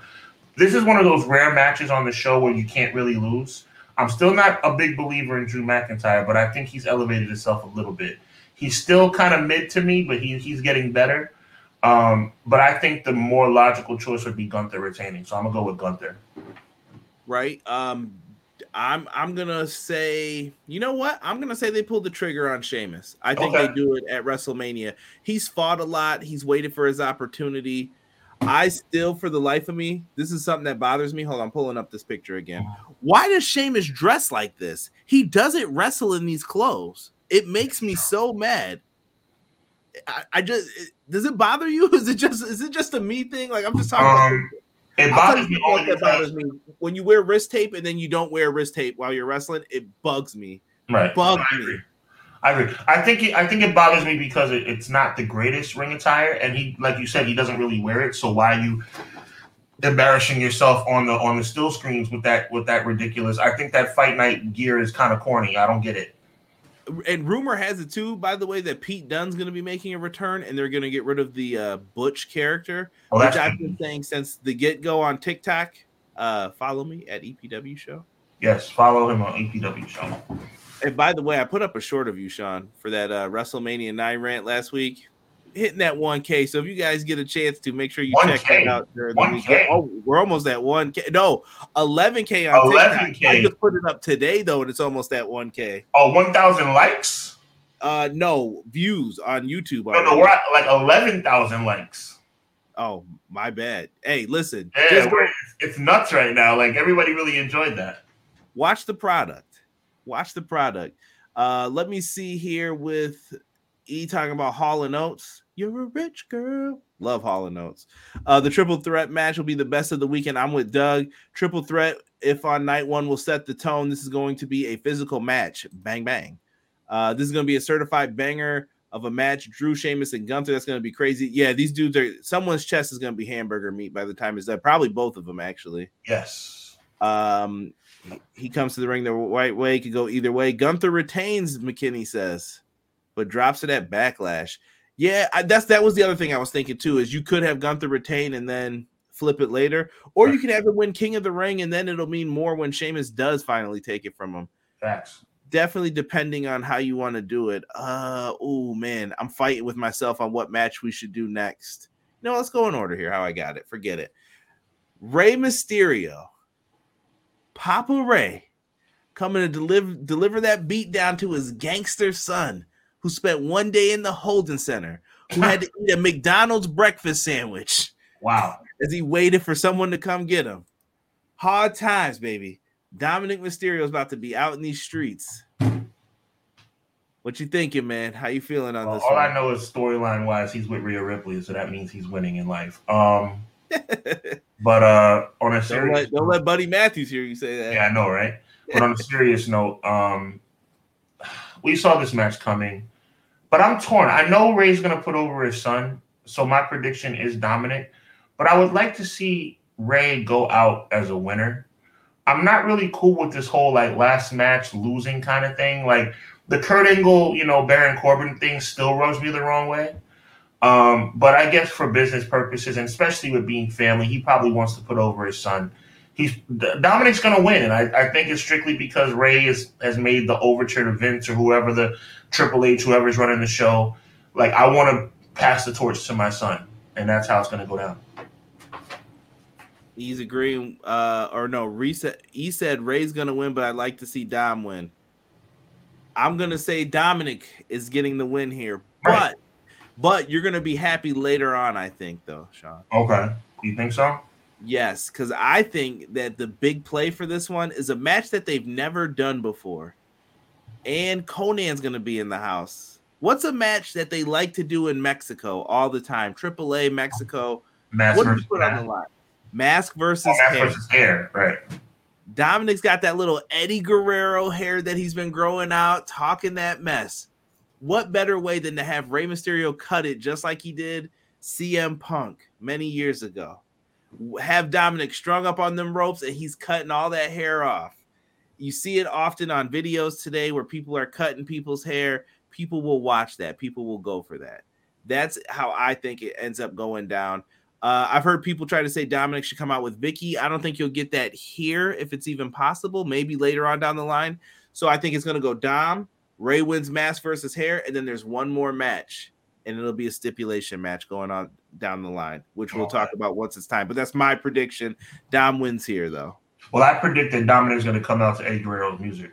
Speaker 2: This is one of those rare matches on the show where you can't really lose. I'm still not a big believer in Drew McIntyre, but I think he's elevated himself a little bit. He's still kind of mid to me, but he, he's getting better. Um, but I think the more logical choice would be Gunther retaining. So I'm gonna go with Gunther.
Speaker 1: Right. Um, I'm I'm gonna say, you know what? I'm gonna say they pulled the trigger on Sheamus. I think okay. they do it at WrestleMania. He's fought a lot. He's waited for his opportunity. I still, for the life of me, this is something that bothers me. Hold on, I'm pulling up this picture again. Why does Sheamus dress like this? He doesn't wrestle in these clothes. It makes me so mad. I, I just does it bother you? Is it just is it just a me thing? Like I'm just talking. Um,
Speaker 2: It bothers me
Speaker 1: what
Speaker 2: only
Speaker 1: that bothers me. When you wear wrist tape and then you don't wear wrist tape while you're wrestling, it bugs me.
Speaker 2: right.
Speaker 1: bugs
Speaker 2: I
Speaker 1: me.
Speaker 2: I agree. I think it, I think it bothers me because it, it's not the greatest ring attire, and he, like you said, he doesn't really wear it. So why are you embarrassing yourself on the on the still screens with that with that ridiculous? I think that fight night gear is kind of corny. I don't get it.
Speaker 1: And rumor has it too, by the way, that Pete Dunne's going to be making a return, and they're going to get rid of the uh, Butch character,
Speaker 2: Oh,
Speaker 1: which I've been saying since the get go on TikTok. Uh, follow me at EPW Show.
Speaker 2: yes. Follow him on EPW show.
Speaker 1: And by the way, I put up a short of you, Sean, for that uh, WrestleMania 9 rant last week. Hitting that 1K. So if you guys get a chance to make sure you check
Speaker 2: 1K?
Speaker 1: that out during the
Speaker 2: 1K?
Speaker 1: week. Oh, we're almost at 1K. No, 11K on
Speaker 2: 11K.
Speaker 1: TikTok. I just put it up today, though, and it's almost at 1K.
Speaker 2: Oh, Oh, one thousand likes.
Speaker 1: Uh, no, views on YouTube.
Speaker 2: No, no, we're at like eleven thousand likes.
Speaker 1: Oh, my bad. Hey, listen,
Speaker 2: Yeah, it's nuts right now. Like everybody really enjoyed that.
Speaker 1: watch the product. Watch the product. Uh, let me see here with E talking about Hall and Oates. You're a rich girl. Love Hall and Oates. Uh, the triple threat match will be the best of the weekend. I'm with Doug. Triple threat, if on night one, will set the tone. This is going to be a physical match. Bang, bang. Uh, this is going to be a certified banger of a match. Drew, Sheamus, and Gunther. That's going to be crazy. Yeah, these dudes are. Someone's chest is going to be hamburger meat by the time it's done. Probably both of them, actually.
Speaker 2: Yes.
Speaker 1: Um, he comes to the ring the right way, could go either way. Gunther retains, McKinney says, but drops it at backlash. Yeah, I, that's that was the other thing I was thinking too. Is you could have Gunther retain and then flip it later, or you could have him win King of the Ring, and then it'll mean more when Sheamus does finally take it from him.
Speaker 2: Facts.
Speaker 1: Definitely depending on how you want to do it. Uh, oh man, I'm fighting with myself on what match we should do next. No, let's go in order here. How I got it. Forget it. Rey Mysterio, Papa Rey, coming to deliver deliver that beat down to his gangster son, who spent one day in the holding center, who had to eat a McDonald's breakfast sandwich
Speaker 2: Wow.
Speaker 1: as he waited for someone to come get him. Hard times, baby. Dominic Mysterio is about to be out in these streets. What you thinking, man? How you feeling on
Speaker 2: Well,
Speaker 1: this
Speaker 2: all
Speaker 1: one?
Speaker 2: I know is storyline wise, he's with Rhea Ripley, so that means he's winning in life. Um, but uh, on a
Speaker 1: don't, let, don't let Buddy Matthews hear you say that.
Speaker 2: yeah, I know, right? But on a serious note, um, we saw this match coming, but I'm torn. I know Rey's gonna put over his son, so my prediction is Dominic. But I would like to see Rey go out as a winner. I'm not really cool with this whole like last match losing kind of thing. Like the Kurt Angle, you know, Baron Corbin thing still rubs me the wrong way. Um, but I guess for business purposes, and especially with being family, he probably wants to put over his son. He's Dominic's going to win, and I, I think it's strictly because Rey is, has made the overture to Vince or whoever the Triple H, whoever's running the show. Like I want to pass the torch to my son, and that's how it's going to go down.
Speaker 1: He's agreeing, uh, or no, reset. He said Rey's gonna win, but I'd like to see Dom win. I'm gonna say Dominic is getting the win here, but
Speaker 2: Right.
Speaker 1: but you're gonna be happy later on, I think, though, Sean.
Speaker 2: Okay, you think so?
Speaker 1: Yes, because I think that the big play for this one is a match that they've never done before. And Konnan's going to be in the house. What's a match that they like to do in Mexico all the time? AAA Mexico.
Speaker 2: Mask
Speaker 1: What do you
Speaker 2: versus
Speaker 1: put on the
Speaker 2: mask.
Speaker 1: line? Mask versus
Speaker 2: Oh, mask
Speaker 1: hair.
Speaker 2: versus hair, right?
Speaker 1: Dominic's got that little Eddie Guerrero hair that he's been growing out, talking that mess. What better way than to have Rey Mysterio cut it just like he did CM Punk many years ago? Have Dominic strung up on them ropes and he's cutting all that hair off. You see it often on videos today where people are cutting people's hair. People will watch that. People will go for that. That's how I think it ends up going down. Uh, I've heard people try to say Dominic should come out with Vickie. I don't think you'll get that here if it's even possible. Maybe later on down the line. So I think it's going to go Dom. Rey wins mask versus hair, and then there's one more match, and it'll be a stipulation match going on down the line, which we'll talk about once it's time. But that's my prediction. Dom wins here, though.
Speaker 2: Well, I predict that Dominic's going to come out to Eddie Guerrero's music.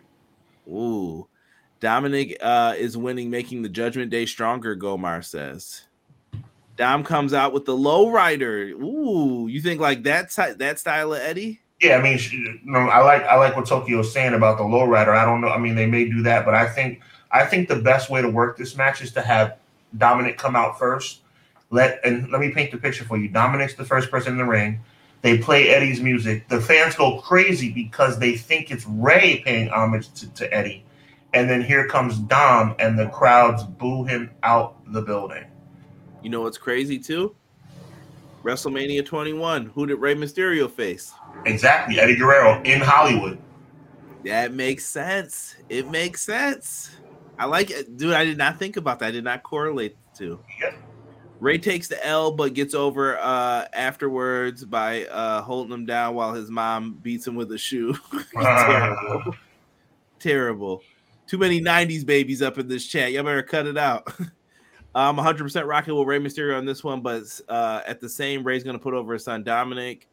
Speaker 1: Ooh, Dominic uh, is winning, making the Judgment Day stronger. Gomar says. Dom comes out with the low rider. Ooh, you think like that ty- that style of Eddie?
Speaker 2: Yeah, I mean, she, you know, I like I like what Tokyo's saying about the low rider. I don't know. I mean, they may do that, but I think I think the best way to work this match is to have Dominic come out first. Let and let me paint the picture for you. Dominic's the first person in the ring. They play Eddie's music. The fans go crazy because they think it's Rey paying homage to, to Eddie. And then here comes Dom, and the crowds boo him out the building.
Speaker 1: You know what's crazy too? WrestleMania 21. Who did Rey Mysterio face?
Speaker 2: Exactly, Eddie Guerrero in Hollywood.
Speaker 1: That makes sense. It makes sense. I like it, dude. I did not think about that. I did not correlate the two.
Speaker 2: Yep.
Speaker 1: Rey takes the L, but gets over uh, afterwards by uh, holding him down while his mom beats him with a shoe. Terrible. Terrible. Too many 90s babies up in this chat. Y'all better cut it out. I'm 100% rocking with Rey Mysterio on this one, but uh, at the same, Rey's going to put over his son Dominic.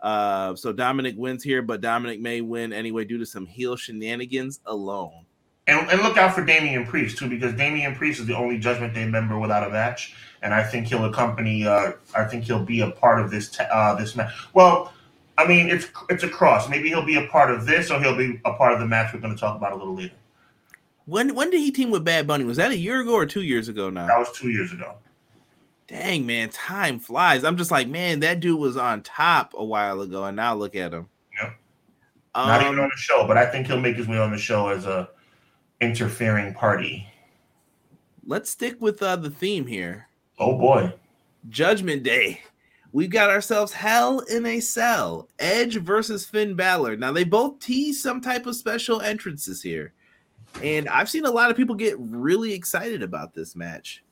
Speaker 1: Uh, so Dominic wins here, but Dominic may win anyway due to some heel shenanigans alone.
Speaker 2: And, and look out for Damian Priest too, because Damian Priest is the only Judgment Day member without a match, and I think he'll accompany. Uh, I think he'll be a part of this uh, this match. Well, I mean, it's it's a cross. Maybe he'll be a part of this, or he'll be a part of the match we're going to talk about a little later.
Speaker 1: When when did he team with Bad Bunny? Was that a year ago or two years ago now?
Speaker 2: That was two years ago.
Speaker 1: Dang man, time flies. I'm just like, man, that dude was on top a while ago, and now look at him.
Speaker 2: Yep. Um, Not even on the show, but I think he'll make his way on the show as a interfering party.
Speaker 1: Let's stick with uh, the theme here.
Speaker 2: Oh boy,
Speaker 1: Judgment Day. We've got ourselves Hell in a Cell, Edge versus Finn Balor. Now they both tease some type of special entrances here. And I've seen a lot of people get really excited about this match.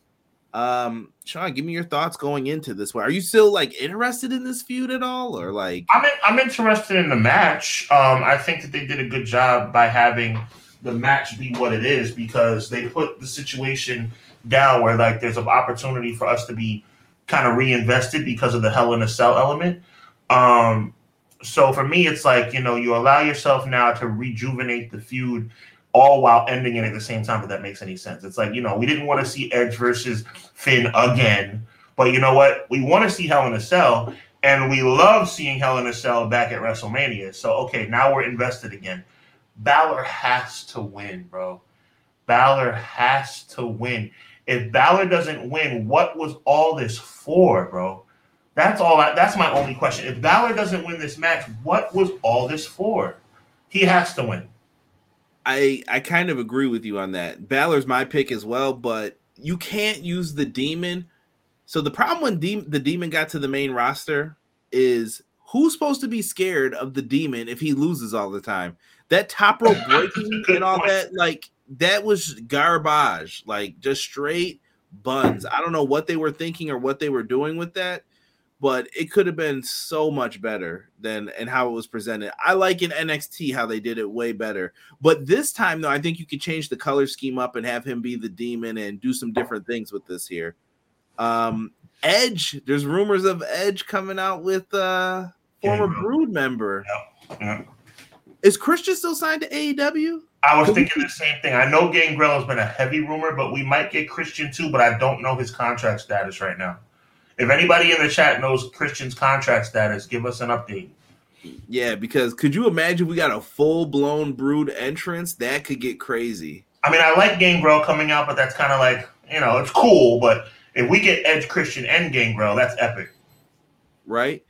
Speaker 1: Um, Sean, give me your thoughts going into this one. Are you still like interested in this feud at all, or like?
Speaker 2: I'm in, I'm interested in the match. Um, I think that they did a good job by having the match be what it is because they put the situation down where like there's an opportunity for us to be kind of reinvested because of the Hell in a Cell element. Um, so for me, it's like you know you allow yourself now to rejuvenate the feud all while ending it at the same time, if that makes any sense. It's like, you know, we didn't want to see Edge versus Finn again, but you know what? We want to see Hell in a Cell, and we love seeing Hell in a Cell back at WrestleMania. So, okay, now we're invested again. Balor has to win, bro. Balor has to win. If Balor doesn't win, what was all this for, bro? That's all. I, that's my only question. If Balor doesn't win this match, what was all this for? He has to win.
Speaker 1: I I kind of agree with you on that. Balor's my pick as well, but you can't use the demon. So the problem when de- the demon got to the main roster is who's supposed to be scared of the demon if he loses all the time? That top rope breaking and all that, like that was garbage, like just straight buns. I don't know what they were thinking or what they were doing with that but it could have been so much better than and how it was presented. I like in NXT how they did it way better. But this time though, I think you could change the color scheme up and have him be the demon and do some different things with this here. Um Edge, there's rumors of Edge coming out with uh former yeah, Brood member. Yeah. Yeah. Is Christian still signed to AEW?
Speaker 2: I was thinking the same thing. I know Gangrel has been a heavy rumor, but we might get Christian too, but I don't know his contract status right now. If anybody in the chat knows Christian's contract status, give us an update.
Speaker 1: Yeah, because could you imagine we got a full blown brood entrance? That could get crazy.
Speaker 2: I mean, I like Gangrel coming out, but that's kind of like, you know, it's cool. But if we get Edge, Christian, and Gangrel, that's epic.
Speaker 1: Right?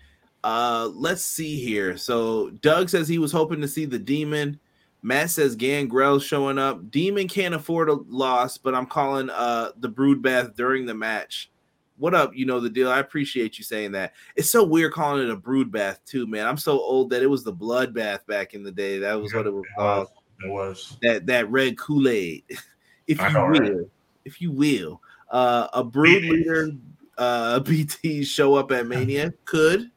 Speaker 1: Uh, let's see here. So Doug says he was hoping to see the demon. Matt says Gangrel showing up. Demon can't afford a loss, but I'm calling uh the brood bath during the match what up? You know the deal. I appreciate you saying that. It's so weird calling it a brood bath too, man. I'm so old that it was the blood bath back in the day. That was yeah, what it was called.
Speaker 2: It was
Speaker 1: that that red Kool Aid, if you know, will, right? if you will. Uh, a brood leader, uh, BT show up at Mania could.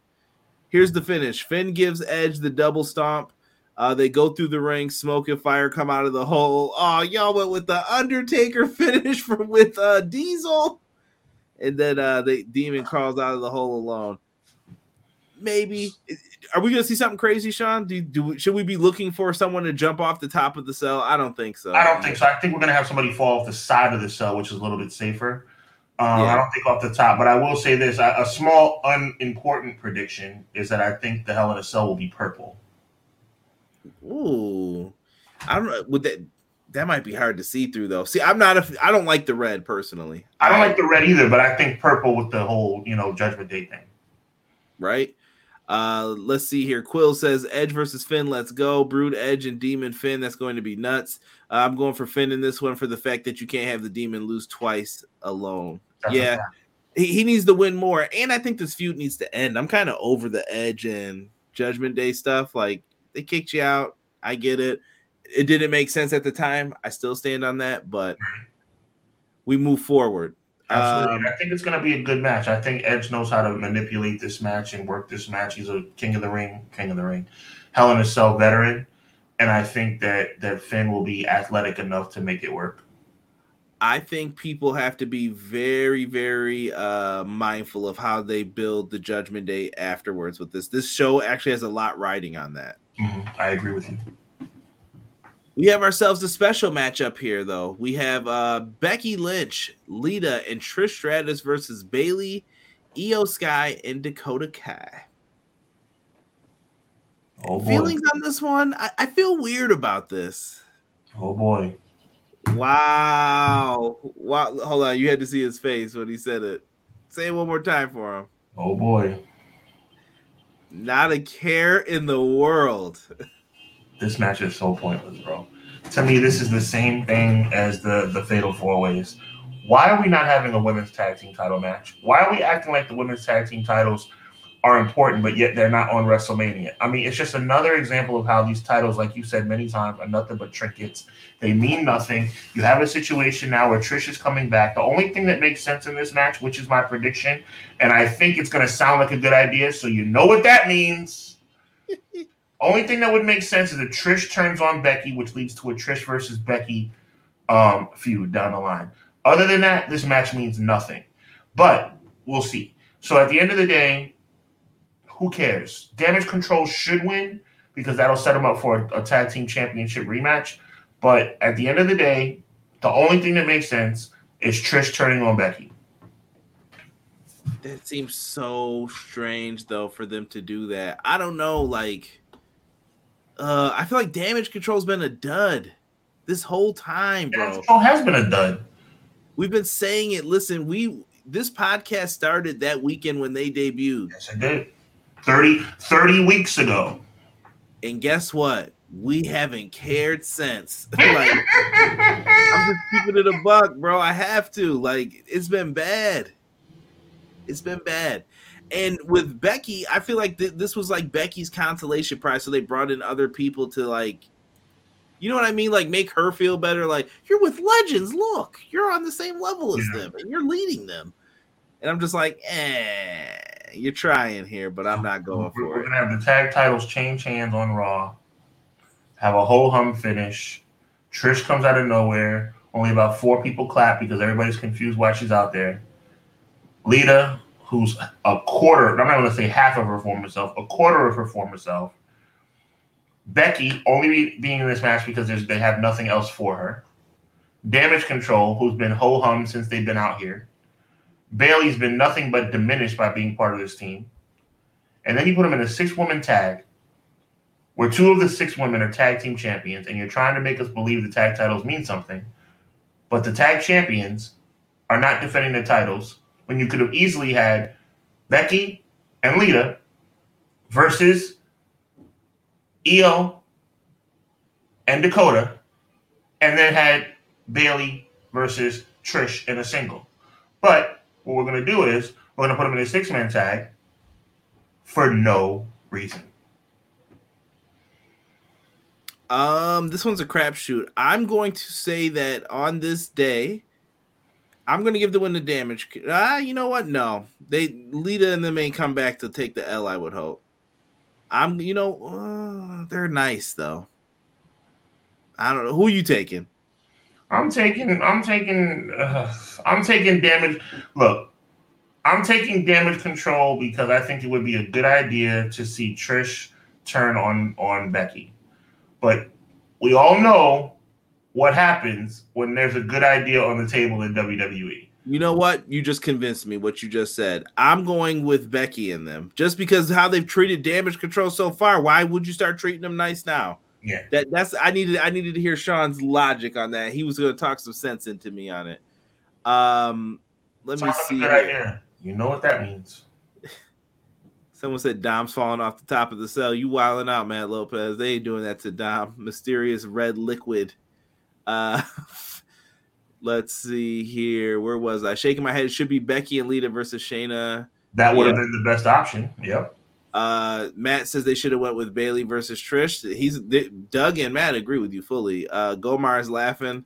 Speaker 1: Here's the finish. Finn gives Edge the double stomp. Uh, they go through the ring, smoke and fire come out of the hole. Oh, y'all went with the Undertaker finish from with uh, Diesel and then uh demon crawls out of the hole alone. Maybe are we gonna see something crazy, Sean? Do, do should we be looking for someone to jump off the top of the cell? I don't think so.
Speaker 2: I don't think so. I think we're gonna have somebody fall off the side of the cell, which is a little bit safer. Um, yeah. I don't think off the top, but I will say this: a, a small, unimportant prediction is that I think the Hell in a Cell will be purple.
Speaker 1: Ooh, I don't know. Would that that might be hard to see through though. See, I'm not a I don't like the red personally.
Speaker 2: I don't like the red either, but I think purple with the whole, you know, judgment day thing.
Speaker 1: Right? Uh, let's see here. Quill says Edge versus Finn. Let's go. Brood Edge and Demon Finn. That's going to be nuts. Uh, I'm going for Finn in this one for the fact that you can't have the Demon lose twice alone. Yeah, he, he needs to win more, and I think this feud needs to end. I'm kind of over the Edge and Judgment Day stuff. Like they kicked you out. I get it. It didn't make sense at the time. I still stand on that, but we move forward.
Speaker 2: Absolutely. Um, I think it's going to be a good match. I think Edge knows how to manipulate this match and work this match. He's a king of the ring, king of the ring, Hell in a Cell veteran, and I think that that Finn will be athletic enough to make it work.
Speaker 1: I think people have to be very, very uh, mindful of how they build the Judgment Day afterwards with this. This show actually has a lot riding on that.
Speaker 2: Mm-hmm. I agree with you.
Speaker 1: We have ourselves a special matchup here, though. We have uh, Becky Lynch, Lita, and Trish Stratus versus Bayley, Iyo Sky, and Dakota Kai. Oh Feelings on this one? I, I feel weird about this.
Speaker 2: Oh boy.
Speaker 1: Wow. Wow. Hold on. You had to see his face when he said it. Say it one more time for him.
Speaker 2: Oh boy.
Speaker 1: Not a care in the world.
Speaker 2: this match is so pointless, bro. To me, this is the same thing as the the Fatal Four Ways. Why are we not having a women's tag team title match? Why are we acting like the women's tag team titles are important, but yet they're not on WrestleMania? I mean, it's just another example of how these titles, like you said many times, are nothing but trinkets. They mean nothing. You have a situation now where Trish is coming back. The only thing that makes sense in this match, which is my prediction, and I think it's going to sound like a good idea, so you know what that means only thing that would make sense is if Trish turns on Becky, which leads to a Trish versus Becky um, feud down the line. Other than that, this match means nothing. But we'll see. So at the end of the day, who cares? Damage Control should win because that'll set them up for a, a tag team championship rematch. But at the end of the day, the only thing that makes sense is Trish turning on Becky.
Speaker 1: That seems so strange though for them to do that. I don't know, like uh, I feel like damage control's been a dud this whole time, bro. Damage
Speaker 2: control has been a dud.
Speaker 1: We've been saying it. Listen, we this podcast started that weekend when they debuted.
Speaker 2: Yes, it did. 30, 30 weeks ago.
Speaker 1: And guess what? We haven't cared since. like, I'm just keeping it a buck, bro. I have to. Like, it's been bad. It's been bad. And with Becky, I feel like th- this was like Becky's consolation prize. So they brought in other people to like, you know what I mean? Like make her feel better. Like you're with legends. Look, you're on the same level as yeah. them, and you're leading them. And I'm just like, eh, you're trying here, but I'm not going
Speaker 2: for
Speaker 1: we're,
Speaker 2: it. We're gonna have the tag titles change hands on Raw. Have a whole hum finish. Trish comes out of nowhere. Only about four people clap because everybody's confused why she's out there. Lita who's a quarter, I'm not going to say half of her former self, a quarter of her former self. Becky only being in this match because they have nothing else for her. Damage Control, who's been ho hum since they've been out here. Bayley's been nothing but diminished by being part of this team. And then you put him in a six woman tag where two of the six women are tag team champions, and you're trying to make us believe the tag titles mean something. But the tag champions are not defending the titles when you could have easily had Becky and Lita versus Iyo and Dakota, and then had Bayley versus Trish in a single. But what we're going to do is we're going to put them in a six man tag for no reason.
Speaker 1: Um, this one's a crapshoot. I'm going to say that on this day, I'm gonna give the win to damage. Ah, you know what? No, they Lita and them may come back to take the L. I would hope. I'm, you know, uh, they're nice though. I don't know who you taking.
Speaker 2: I'm taking. I'm taking. Uh, I'm taking damage. Look, I'm taking damage control because I think it would be a good idea to see Trish turn on on Becky, but we all know what happens when there's a good idea on the table in WWE.
Speaker 1: You know what? You just convinced me what you just said. I'm going with Becky and them just because how they've treated damage control so far. Why would you start treating them nice now?
Speaker 2: Yeah.
Speaker 1: That that's I needed I needed to hear Sean's logic on that. He was going to talk some sense into me on it. Um let me see.
Speaker 2: You know what that means.
Speaker 1: Someone said Dom's falling off the top of the cell. You wilding out, Matt Lopez. They ain't doing that to Dom. Mysterious red liquid. Uh let's see here. Where was I? Shaking my head. It should be Becky and Lita versus Shayna.
Speaker 2: That would have been the best option. Yep.
Speaker 1: Uh, Matt says they should have went with Bayley versus Trish. He's Doug and Matt agree with you fully. Uh, Gomar is laughing.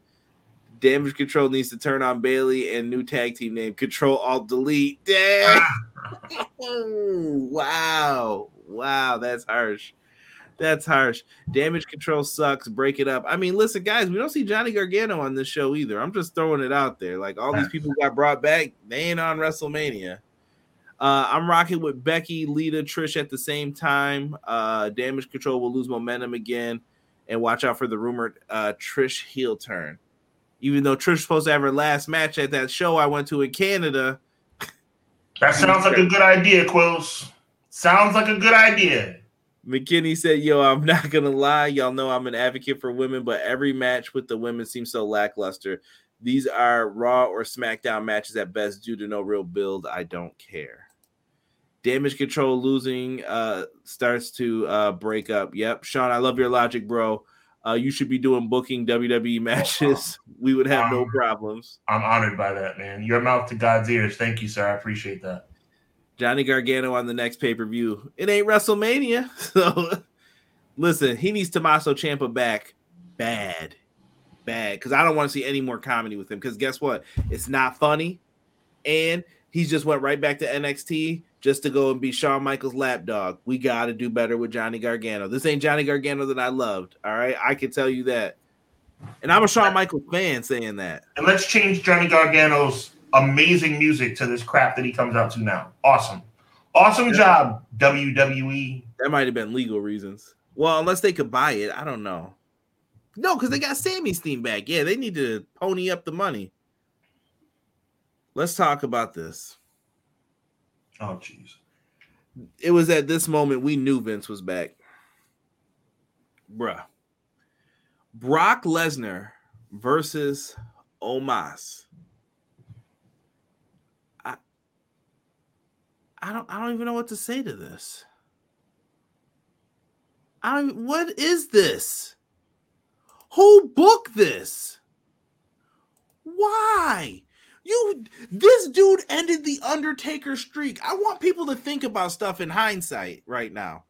Speaker 1: Damage Control needs to turn on Bayley and new tag team name Control Alt Delete. Damn. wow. Wow. That's harsh. That's harsh. Damage Control sucks. Break it up. I mean, listen, guys, we don't see Johnny Gargano on this show either. I'm just throwing it out there. Like all these people got brought back, they ain't on WrestleMania. Uh, I'm rocking with Becky, Lita, Trish at the same time. Uh, damage Control will lose momentum again, and watch out for the rumored uh, Trish heel turn even though Trish supposed to have her last match at that show I went to in Canada.
Speaker 2: That sounds like a good idea, Quills. Sounds like a good idea.
Speaker 1: McKinney said, Yo, I'm not gonna lie. Y'all know I'm an advocate for women, but every match with the women seems so lackluster. These are Raw or SmackDown matches at best due to no real build. I don't care. Damage control losing uh starts to uh break up. Yep, Sean, I love your logic, bro uh, you should be doing booking WWE matches. We would have no problems.
Speaker 2: I'm honored by that, man. Your mouth to God's ears. Thank you, sir. I appreciate that.
Speaker 1: Johnny Gargano on the next pay per view. It ain't WrestleMania. So listen, he needs Tommaso Ciampa back bad. Bad. Because I don't want to see any more comedy with him. Because guess what? It's not funny. And he just went right back to NXT just to go and be Shawn Michaels' lapdog. We got to do better with Johnny Gargano. This ain't Johnny Gargano that I loved. All right, I can tell you that. And I'm a Shawn Michaels fan saying that.
Speaker 2: And let's change Johnny Gargano's amazing music to this crap that he comes out to now. Awesome. Awesome yeah. job, WWE.
Speaker 1: That might have been legal reasons. Well, unless they could buy it. I don't know. No, because they got Sammy's theme back. Yeah, they need to pony up the money. Let's talk about this.
Speaker 2: Oh, jeez.
Speaker 1: It was at this moment we knew Vince was back. Bruh. Brock Lesnar versus Omos. I I don't I don't even know what to say to this. I don't what is this? Who booked this? Why? You this dude ended the Undertaker streak. I want people to think about stuff in hindsight right now.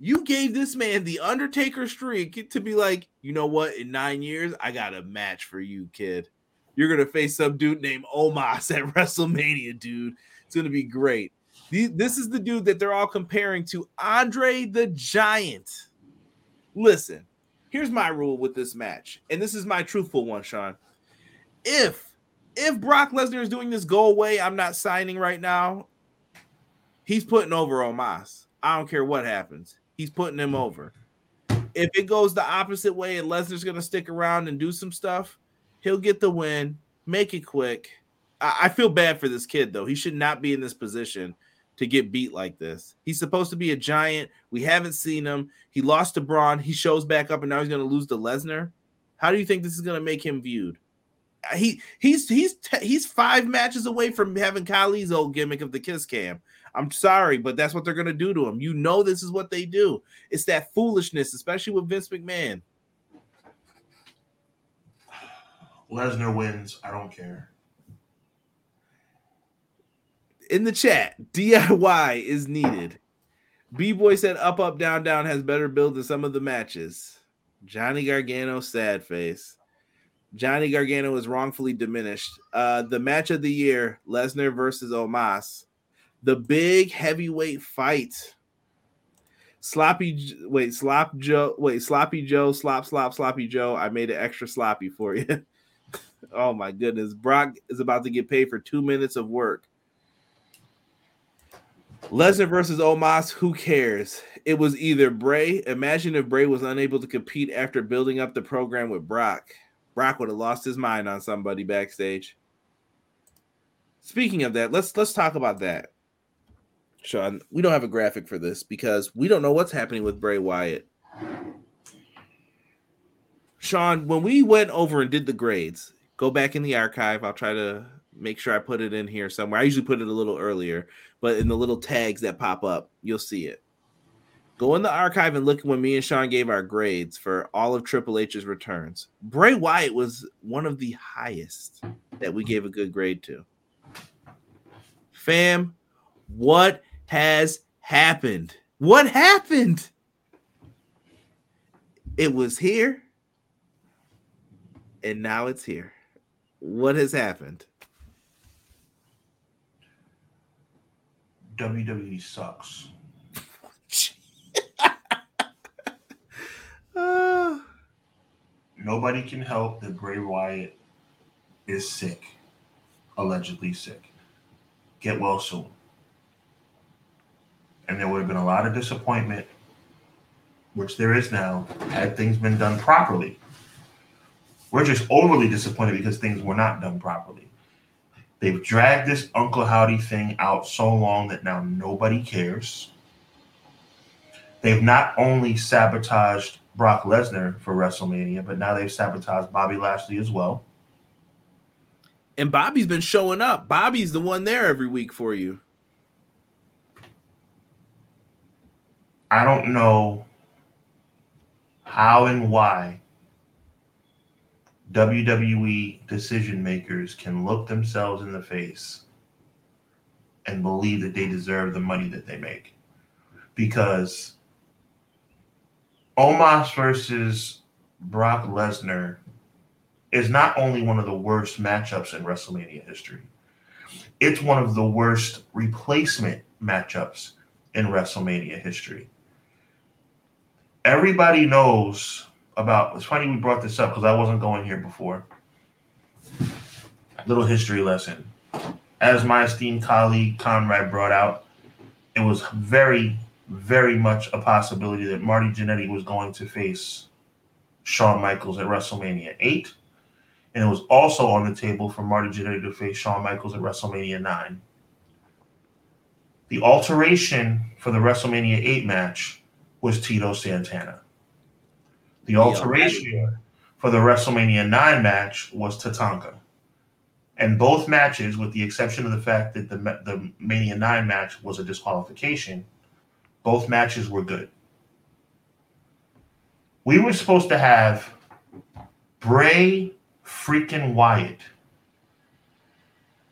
Speaker 1: You gave this man the Undertaker streak to be like, you know what? In nine years, I got a match for you, kid. You're gonna face some dude named Omos at WrestleMania, dude. It's gonna be great. This is the dude that they're all comparing to Andre the Giant. Listen, here's my rule with this match, and this is my truthful one, Sean. If if Brock Lesnar is doing this go away, I'm not signing right now. He's putting over Omos. I don't care what happens. He's putting him over. If it goes the opposite way and Lesnar's going to stick around and do some stuff, he'll get the win. Make it quick. I, I feel bad for this kid though. He should not be in this position to get beat like this. He's supposed to be a giant. We haven't seen him. He lost to Braun. He shows back up, and now he's going to lose to Lesnar. How do you think this is going to make him viewed? He he's he's he's five matches away from having Kylie's old gimmick of the kiss cam. I'm sorry, but that's what they're gonna do to him. You know this is what they do. It's that foolishness, especially with Vince McMahon.
Speaker 2: Lesnar wins. I don't care.
Speaker 1: In the chat, DIY is needed. B Boy said up, up, down, down has better build than some of the matches. Johnny Gargano, sad face. Johnny Gargano is wrongfully diminished. Uh, the match of the year: Lesnar versus Omos. The big heavyweight fight. Sloppy, wait, slop Joe, wait, sloppy Joe, slop, slop, sloppy Joe. I made it extra sloppy for you. oh my goodness, Brock is about to get paid for two minutes of work. Lesnar versus Omos, who cares? It was either Bray. Imagine if Bray was unable to compete after building up the program with Brock. Brock would have lost his mind on somebody backstage. Speaking of that, let's let's talk about that. Sean, we don't have a graphic for this because we don't know what's happening with Bray Wyatt. Sean, when we went over and did the grades, go back in the archive. I'll try to make sure I put it in here somewhere. I usually put it a little earlier, but in the little tags that pop up, you'll see it. Go in the archive and look at when me and Sean gave our grades for all of Triple H's returns. Bray Wyatt was one of the highest that we gave a good grade to. Fam, what has happened? What happened? It was here, and now it's here. What has happened?
Speaker 2: WWE sucks. Nobody can help that Bray Wyatt is sick, allegedly sick. Get well soon. And there would have been a lot of disappointment, which there is now, had things been done properly. We're just overly disappointed because things were not done properly. They've dragged this Uncle Howdy thing out so long that now nobody cares. They've not only sabotaged Brock Lesnar for WrestleMania, but now they've sabotaged Bobby Lashley as well.
Speaker 1: and Bobby's been showing up. Bobby's the one there every week for you.
Speaker 2: I don't know how and why WWE decision makers can look themselves in the face and believe that they deserve the money that they make. Because Omos versus Brock Lesnar is not only one of the worst matchups in WrestleMania history, it's one of the worst replacement matchups in WrestleMania history. Everybody knows about. It's funny we brought this up because I wasn't going here before. Little history lesson. As my esteemed colleague Conrad brought out, it was very, very much a possibility that Marty Jannetty was going to face Shawn Michaels at WrestleMania 8. And it was also on the table for Marty Jannetty to face Shawn Michaels at WrestleMania 9. The alteration for the WrestleMania 8 match was Tito Santana. The alteration for the WrestleMania 9 match was Tatanka. And both matches, with the exception of the fact that the, the Mania 9 match was a disqualification, both matches were good. We were supposed to have Bray freaking Wyatt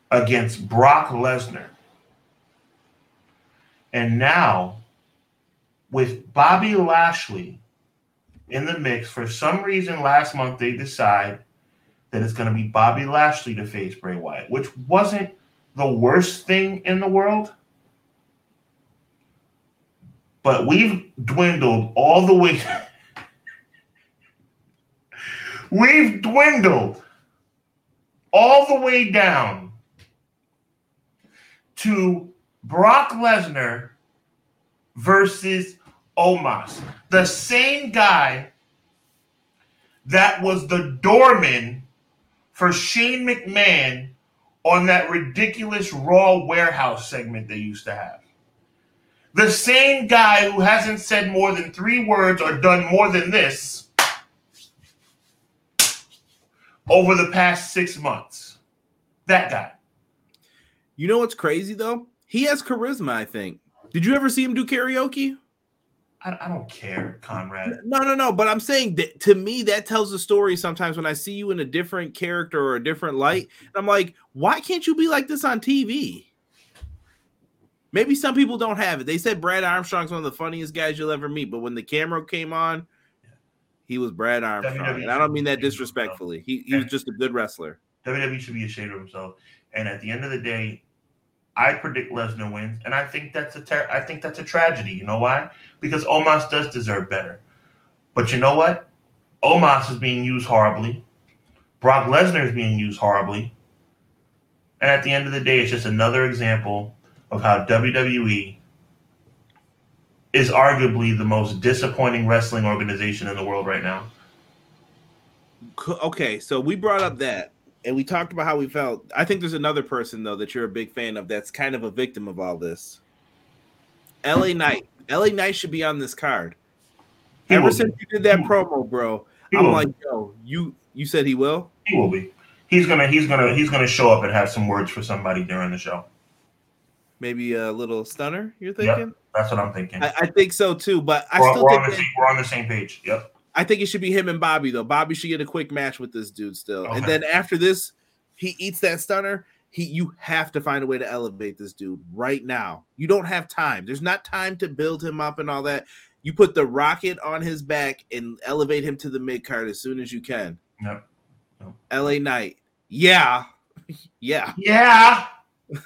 Speaker 2: against Brock Lesnar. And now, with Bobby Lashley in the mix, for some reason last month they decide that it's going to be Bobby Lashley to face Bray Wyatt, which wasn't the worst thing in the world. But we've dwindled all the way. we've dwindled all the way down to Brock Lesnar versus Omos. The same guy that was the doorman for Shane McMahon on that ridiculous Raw warehouse segment they used to have. The same guy who hasn't said more than three words or done more than this over the past six months. That guy.
Speaker 1: You know what's crazy though? He has charisma, I think. Did you ever see him do karaoke?
Speaker 2: I, I don't care, Conrad.
Speaker 1: No, no, no. But I'm saying that to me, that tells a story sometimes when I see you in a different character or a different light. And I'm like, why can't you be like this on TV? Maybe some people don't have it. They said Brad Armstrong's one of the funniest guys you'll ever meet, but when the camera came on, he was Brad Armstrong. And I don't mean that disrespectfully. He, he was just a good wrestler.
Speaker 2: WWE should be ashamed of himself. And at the end of the day, I predict Lesnar wins, and I think that's a ter- I think that's a tragedy. You know why? Because Omos does deserve better. But you know what? Omos is being used horribly. Brock Lesnar is being used horribly. And at the end of the day, it's just another example of how WWE is arguably the most disappointing wrestling organization in the world right now.
Speaker 1: Okay, so we brought up that and we talked about how we felt. I think there's another person though that you're a big fan of that's kind of a victim of all this. LA Knight. LA Knight should be on this card.
Speaker 2: He
Speaker 1: Ever since
Speaker 2: be.
Speaker 1: you did that promo, bro,
Speaker 2: he
Speaker 1: I'm like, yo, you you said he will?
Speaker 2: He will be. he's gonna he's gonna he's gonna show up and have some words for somebody during the show.
Speaker 1: Maybe a little stunner. You're thinking? Yep,
Speaker 2: that's what I'm thinking.
Speaker 1: I, I, think so too, but I
Speaker 2: we're,
Speaker 1: still
Speaker 2: we're
Speaker 1: think
Speaker 2: on the same, we're on the same page. Yep.
Speaker 1: I think it should be him and Bobby though. Bobby should get a quick match with this dude still, okay. and then after this, he eats that stunner. He, you have to find a way to elevate this dude right now. You don't have time. There's not time to build him up and all that. You put the rocket on his back and elevate him to the mid card as soon as you can.
Speaker 2: Yep.
Speaker 1: yep. LA Knight. Yeah. yeah.
Speaker 2: Yeah.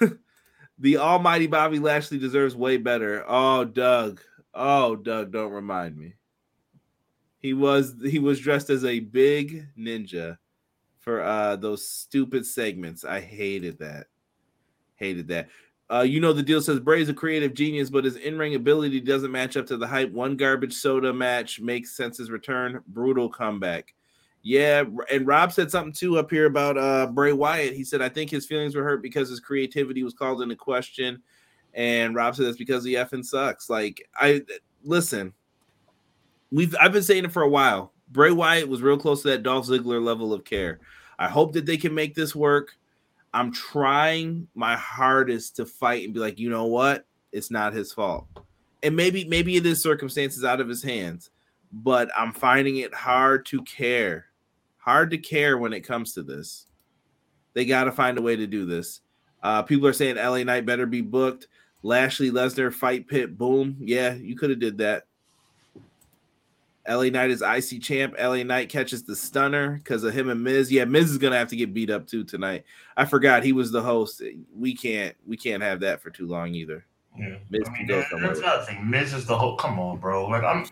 Speaker 1: the almighty Bobby Lashley deserves way better. Oh, Doug. Oh, Doug, don't remind me. He was he was dressed as a big ninja for uh those stupid segments. I hated that. Hated that. Uh, you know the deal says Bray's a creative genius, but his in-ring ability doesn't match up to the hype. One garbage soda match makes sense his return. Brutal comeback. Yeah, and Rob said something too up here about uh Bray Wyatt. He said I think his feelings were hurt because his creativity was called into question. And Rob said that's because he effing sucks. Like I listen, we've I've been saying it for a while. Bray Wyatt was real close to that Dolph Ziggler level of care. I hope that they can make this work. I'm trying my hardest to fight and be like, you know what? It's not his fault. And maybe maybe it is circumstances out of his hands, but I'm finding it hard to care. Hard to care when it comes to this. They got to find a way to do this. Uh, people are saying LA Knight better be booked. Lashley Lesnar fight pit boom. Yeah, you could have did that. LA Knight is IC champ. LA Knight catches the stunner because of him and Miz. Yeah, Miz is gonna have to get beat up too tonight. I forgot he was the host. We can't we can't have that for too long either.
Speaker 2: Yeah, Miz I mean, that, that's another thing. Miz is the whole. Come on, bro. Like I'm.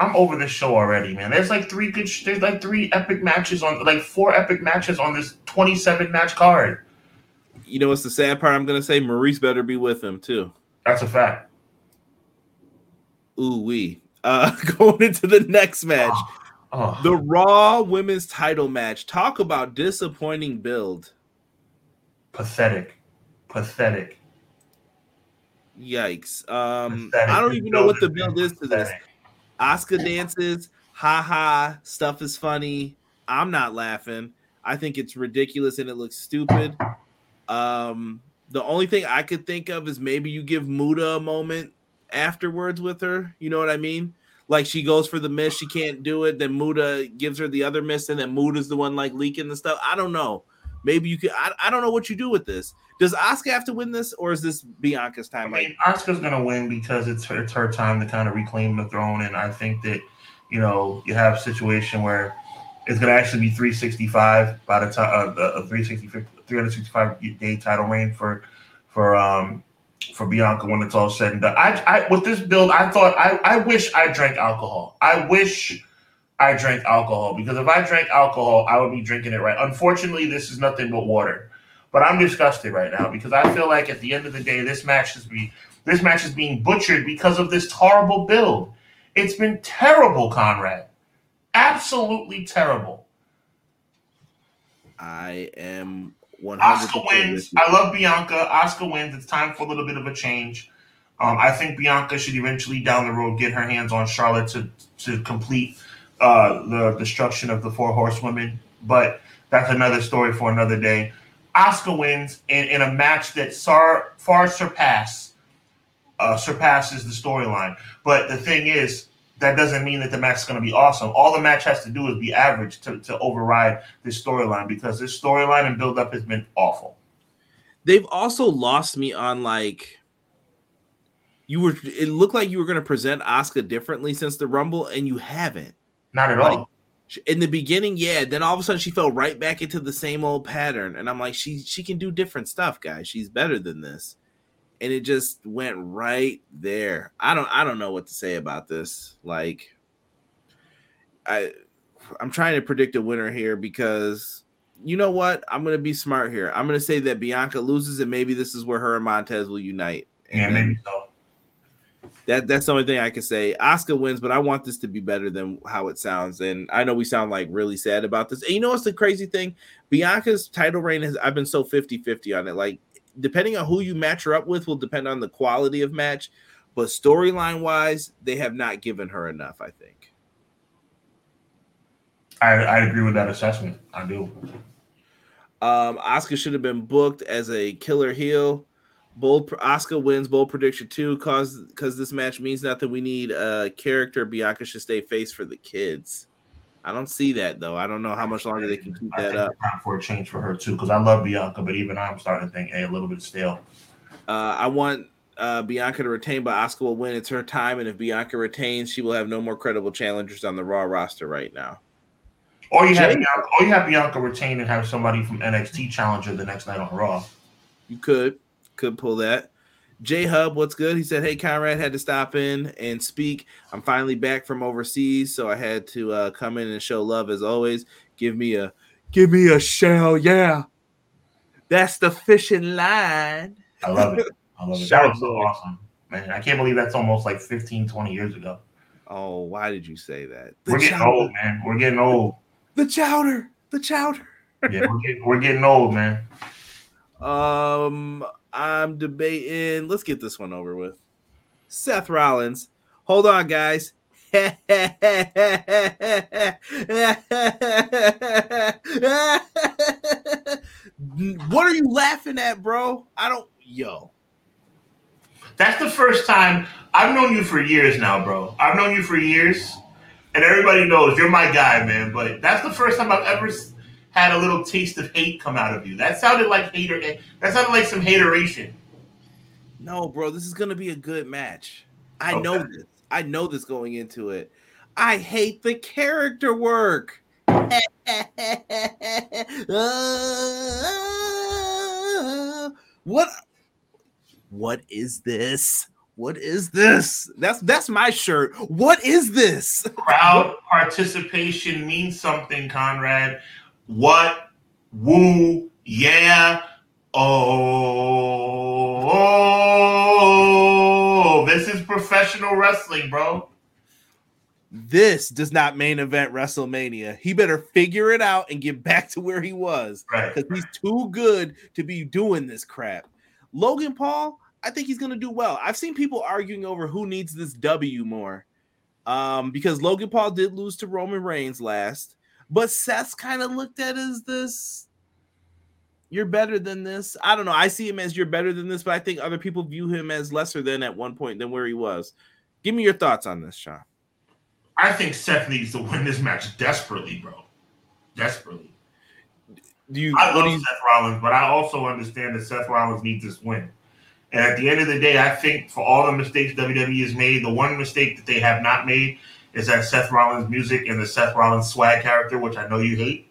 Speaker 2: I'm over this show already, man. There's like three good. There's like three epic matches on, like four epic matches on this 27 match card.
Speaker 1: You know what's the sad part? I'm gonna say Maurice better be with him too.
Speaker 2: That's a fact.
Speaker 1: Ooh wee. Uh, going into the next match, oh, oh. the Raw Women's Title match. Talk about disappointing build.
Speaker 2: Pathetic, pathetic.
Speaker 1: Yikes! Um, pathetic. I don't even know what the build is to this. Asuka dances, ha ha, stuff is funny. I'm not laughing. I think it's ridiculous and it looks stupid. Um, the only thing I could think of is maybe you give Muta a moment afterwards with her. You know what I mean? Like she goes for the miss, she can't do it. Then Muta gives her the other miss, and then Muta's the one like leaking the stuff. I don't know. Maybe you could. I, I don't know what you do with this. Does Asuka have to win this, or is this Bianca's time?
Speaker 2: I mean, Asuka's gonna win because it's her, it's her time to kind of reclaim the throne, and I think that you know you have a situation where it's gonna actually be 365 by the time uh, a 365 365 day title reign for for um for Bianca when it's all said and done. I, I with this build, I thought I, I wish I drank alcohol. I wish I drank alcohol because if I drank alcohol, I would be drinking it right. Unfortunately, this is nothing but water. But I'm disgusted right now because I feel like at the end of the day, this match is be this match is being butchered because of this horrible build. It's been terrible, Conrad. Absolutely terrible.
Speaker 1: I am
Speaker 2: Asuka wins. I love Bianca. Asuka wins. It's time for a little bit of a change. Um, I think Bianca should eventually down the road get her hands on Charlotte to to complete uh, the destruction of the four horsewomen. But that's another story for another day. Asuka wins in, in a match that far far surpass uh, surpasses the storyline. But the thing is, that doesn't mean that the match is going to be awesome. All the match has to do is be average to, to override this storyline because this storyline and build up has been awful.
Speaker 1: They've also lost me on like you were it looked like you were going to present Asuka differently since the Rumble and you haven't.
Speaker 2: Not at like, all.
Speaker 1: In the beginning, yeah, then all of a sudden she fell right back into the same old pattern and I'm like she she can do different stuff, guys. She's better than this and it just went right there. I don't I don't know what to say about this. Like I I'm trying to predict a winner here because you know what? I'm gonna be smart here. I'm gonna say that Bianca loses, and maybe this is where her and Montez will unite.
Speaker 2: And yeah, maybe so.
Speaker 1: That that's the only thing I can say. Asuka wins, but I want this to be better than how it sounds. And I know we sound like really sad about this. And you know what's the crazy thing? Bianca's title reign has I've been so 50-50 on it. Like depending on who you match her up with will depend on the quality of match. But storyline wise, they have not given her enough, I think.
Speaker 2: I, I agree with that assessment. I do.
Speaker 1: Um, Asuka should have been booked as a killer heel. Bold Asuka wins bold prediction two cause because this match means nothing. We need a character. Bianca should stay face for the kids. I don't see that though. I don't know how much longer they can keep that up.
Speaker 2: Time for a change for her too, because I love Bianca, but even I'm starting to think, hey, a little bit stale.
Speaker 1: Uh, I want uh, Bianca to retain, but Asuka will win. It's her time, and if Bianca retains, she will have no more credible challengers on the Raw roster right now.
Speaker 2: Or you have Bianca, or you have Bianca retain and have somebody from NXT challenger the next night on Raw.
Speaker 1: You could could pull that. J Hub, what's good? He said, "Hey, Conrad, had to stop in and speak. I'm finally back from overseas, so I had to uh, come in and show love as always. Give me a, give me a shell, yeah. That's the fishing line.
Speaker 2: I love it. I love it. That was so awesome, man. I can't believe that's almost like 15, 20 years ago.
Speaker 1: Oh, why did you say that?
Speaker 2: The we're getting chowder. old, man. We're getting old.
Speaker 1: The chowder, the chowder.
Speaker 2: yeah, we're getting, we're getting old, man.
Speaker 1: Um, I'm debating. Let's get this one over with. Seth Rollins. Hold on, guys. what are you laughing at, bro? I don't. Yo.
Speaker 2: That's the first time I've known you for years now, bro. I've known you for years, and everybody knows you're my guy, man. But that's the first time I've ever had a little taste of hate come out of you. That sounded like hater. That sounded like some hateration.
Speaker 1: No, bro, this is gonna be a good match. I okay. know this. I know this going into it. I hate the character work. what? What is this? What is this? That's that's my shirt. What is this?
Speaker 2: Crowd participation means something, Conrad. What? Woo? Yeah. Oh, this is professional wrestling, bro.
Speaker 1: This does not main event WrestleMania. He better figure it out and get back to where he was.
Speaker 2: Right.
Speaker 1: Because he's too good to be doing this crap. Logan Paul, I think he's gonna do well. I've seen people arguing over who needs this W more. Um, because Logan Paul did lose to Roman Reigns last. But Seth's kind of looked at as this. You're better than this. I don't know. I see him as you're better than this, but I think other people view him as lesser than at one point than where he was. Give me your thoughts on this, Sean.
Speaker 2: I think Seth needs to win this match desperately, bro. Desperately.
Speaker 1: Do you?
Speaker 2: I love you, Seth Rollins, but I also understand that Seth Rollins needs this win. And at the end of the day, I think for all the mistakes WWE has made, the one mistake that they have not made is that Seth Rollins music and the Seth Rollins swag character, which I know you hate.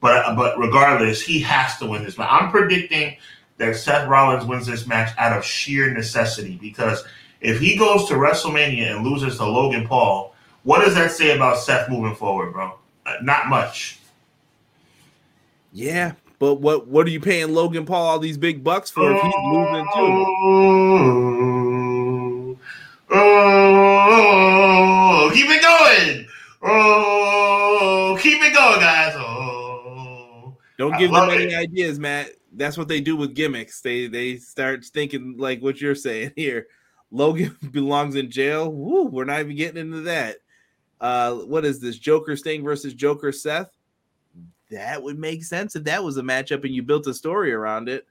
Speaker 2: But but regardless, he has to win this match. I'm predicting that Seth Rollins wins this match out of sheer necessity because if he goes to WrestleMania and loses to Logan Paul, what does that say about Seth moving forward, bro? Uh, not much.
Speaker 1: Yeah, but what what are you paying Logan Paul all these big bucks for if he's moving too?
Speaker 2: Oh, keep it going. Oh, keep it going, guys. Oh,
Speaker 1: don't give them any it. ideas, Matt. That's what they do with gimmicks. They they start thinking like what you're saying here. Logan belongs in jail. Woo, we're not even getting into that. Uh, what is this? Joker Sting versus Joker Seth? That would make sense if that was a matchup and you built a story around it.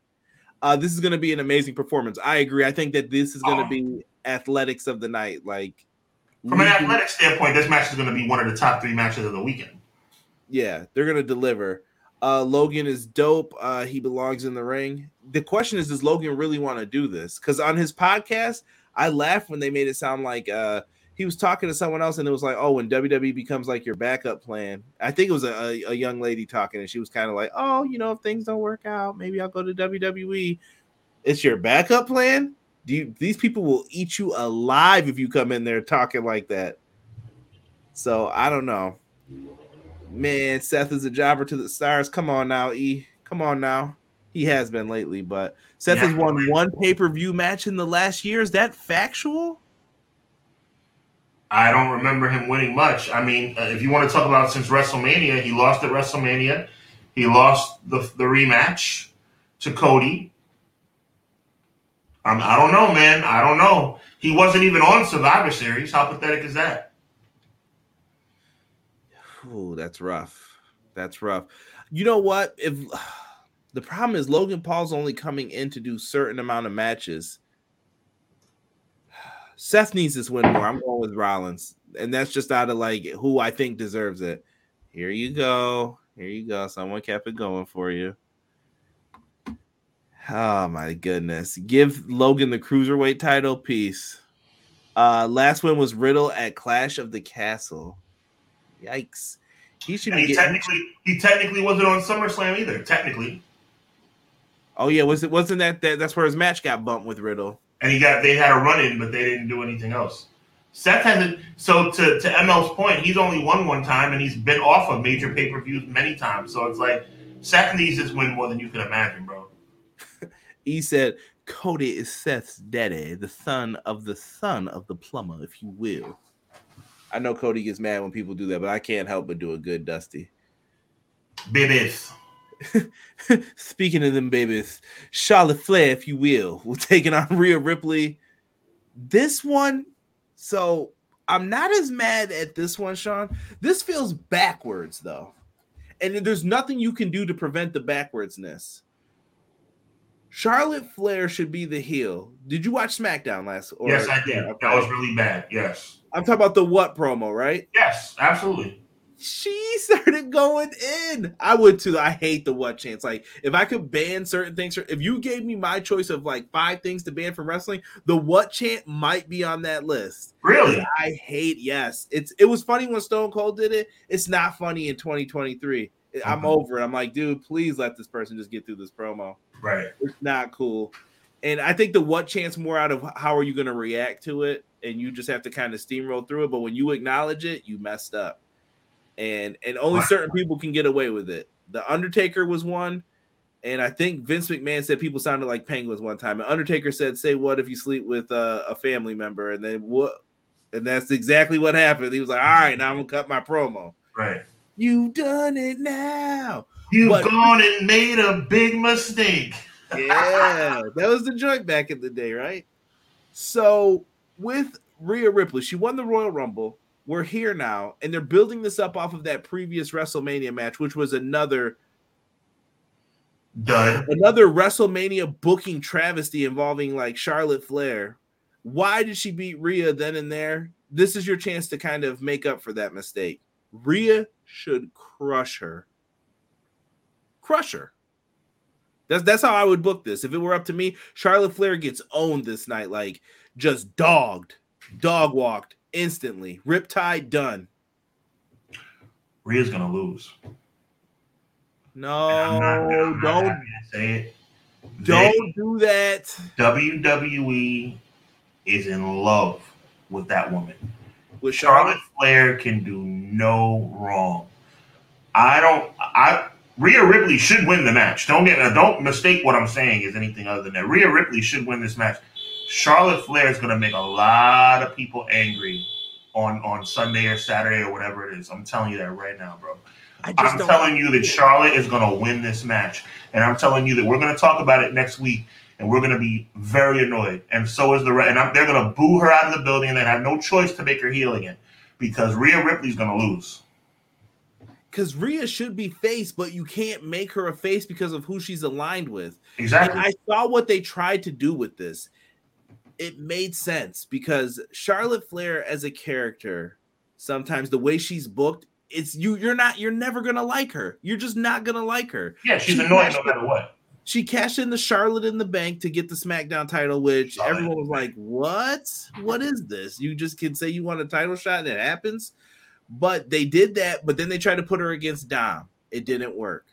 Speaker 1: Uh, this is going to be an amazing performance. I agree. I think that this is going to oh. be athletics of the night. Like
Speaker 2: from an athletic standpoint, this match is going to be one of the top three matches of the weekend.
Speaker 1: Yeah, they're going to deliver. Uh, Logan is dope. Uh, he belongs in the ring. The question is, does Logan really want to do this? Because on his podcast, I laughed when they made it sound like uh, he was talking to someone else, and it was like, "Oh, when WWE becomes like your backup plan." I think it was a, a young lady talking, and she was kind of like, "Oh, you know, if things don't work out, maybe I'll go to WWE." It's your backup plan. Do you, these people will eat you alive if you come in there talking like that. So I don't know. Man, Seth is a jobber to the stars. Come on now, E. Come on now. He has been lately, but Seth yeah. has won one pay-per-view match in the last year. Is that factual?
Speaker 2: I don't remember him winning much. I mean, uh, if you want to talk about since WrestleMania, he lost at WrestleMania. He lost the the rematch to Cody. Um, I don't know, man. I don't know. He wasn't even on Survivor Series. How pathetic is that?
Speaker 1: Oh, that's rough. That's rough. You know what? If The problem is Logan Paul's only coming in to do certain amount of matches. Seth needs this win more. I'm going with Rollins, and that's just out of like who I think deserves it. Here you go. Here you go. Someone kept it going for you. Oh my goodness. Give Logan the cruiserweight title. Peace. Uh last one was Riddle at Clash of the Castle. Yikes.
Speaker 2: He should and be he getting... technically he technically wasn't on SummerSlam either, technically.
Speaker 1: Oh yeah, was it wasn't that, that that's where his match got bumped with Riddle?
Speaker 2: And he got they had a run in, but they didn't do anything else. Seth hasn't. So to to ML's point, he's only won one time, and he's been off of major pay per views many times. So it's like Seth needs this win more than you can imagine, bro.
Speaker 1: He said Cody is Seth's daddy, the son of the son of the plumber, if you will. I know Cody gets mad when people do that, but I can't help but do a good Dusty.
Speaker 2: Babies.
Speaker 1: Speaking of them babies, Charlotte Flair, if you will, will taking on Rhea Ripley. This one, so I'm not as mad at this one, Sean. This feels backwards though, and there's nothing you can do to prevent the backwardsness. Charlotte Flair should be the heel. Did you watch SmackDown last?
Speaker 2: Or, yes, I did. Okay. That was really bad. Yes.
Speaker 1: I'm talking about the what promo, right?
Speaker 2: Yes, absolutely
Speaker 1: she started going in. I would too. I hate the what chance. Like if I could ban certain things, if you gave me my choice of like five things to ban from wrestling, the what chant might be on that list.
Speaker 2: Really?
Speaker 1: I hate. Yes, it's it was funny when Stone Cold did it. It's not funny in 2023. I'm mm-hmm. over it. I'm like, dude, please let this person just get through this promo.
Speaker 2: Right.
Speaker 1: It's not cool. And I think the what chance more out of how are you going to react to it, and you just have to kind of steamroll through it. But when you acknowledge it, you messed up and and only certain people can get away with it. The Undertaker was one, and I think Vince McMahon said people sounded like penguins one time. And Undertaker said, "Say what if you sleep with uh, a family member?" And then what? And that's exactly what happened. He was like, "All right, now I'm gonna cut my promo."
Speaker 2: Right.
Speaker 1: You've done it now.
Speaker 2: You've but, gone and made a big mistake.
Speaker 1: yeah, that was the joint back in the day, right? So with Rhea Ripley, she won the Royal Rumble we're here now, and they're building this up off of that previous WrestleMania match, which was another
Speaker 2: Done.
Speaker 1: another WrestleMania booking travesty involving like Charlotte Flair. Why did she beat Rhea then and there? This is your chance to kind of make up for that mistake. Rhea should crush her. Crush her. That's that's how I would book this. If it were up to me, Charlotte Flair gets owned this night, like just dogged, dog walked, instantly. Riptide done.
Speaker 2: Rhea's gonna lose.
Speaker 1: No, not, don't say it. Don't they, do that.
Speaker 2: WWE is in love with that woman. With Charlotte Flair can do no wrong. I don't. I Rhea Ripley should win the match. Don't get don't mistake what I'm saying is anything other than that. Rhea Ripley should win this match. Charlotte Flair is going to make a lot of people angry on on Sunday or Saturday or whatever it is. I'm telling you that right now, bro. I'm telling you that Charlotte is going to win this match, and I'm telling you that we're going to talk about it next week, and we're going to be very annoyed, and so is the and I'm, they're going to boo her out of the building, and they have no choice to make her heel again because Rhea Ripley's going to lose.
Speaker 1: Because Rhea should be face, but you can't make her a face because of who she's aligned with.
Speaker 2: Exactly.
Speaker 1: And I saw what they tried to do with this it made sense because Charlotte Flair as a character, sometimes the way she's booked, it's you. You're not. You're never gonna like her. You're just not gonna like her.
Speaker 2: Yeah, she's she annoying no matter what.
Speaker 1: She cashed in the Charlotte in the bank to get the SmackDown title, which everyone was like, "What? What is this? You just can say you want a title shot and it happens." But they did that, but then they tried to put her against Dom. It didn't work.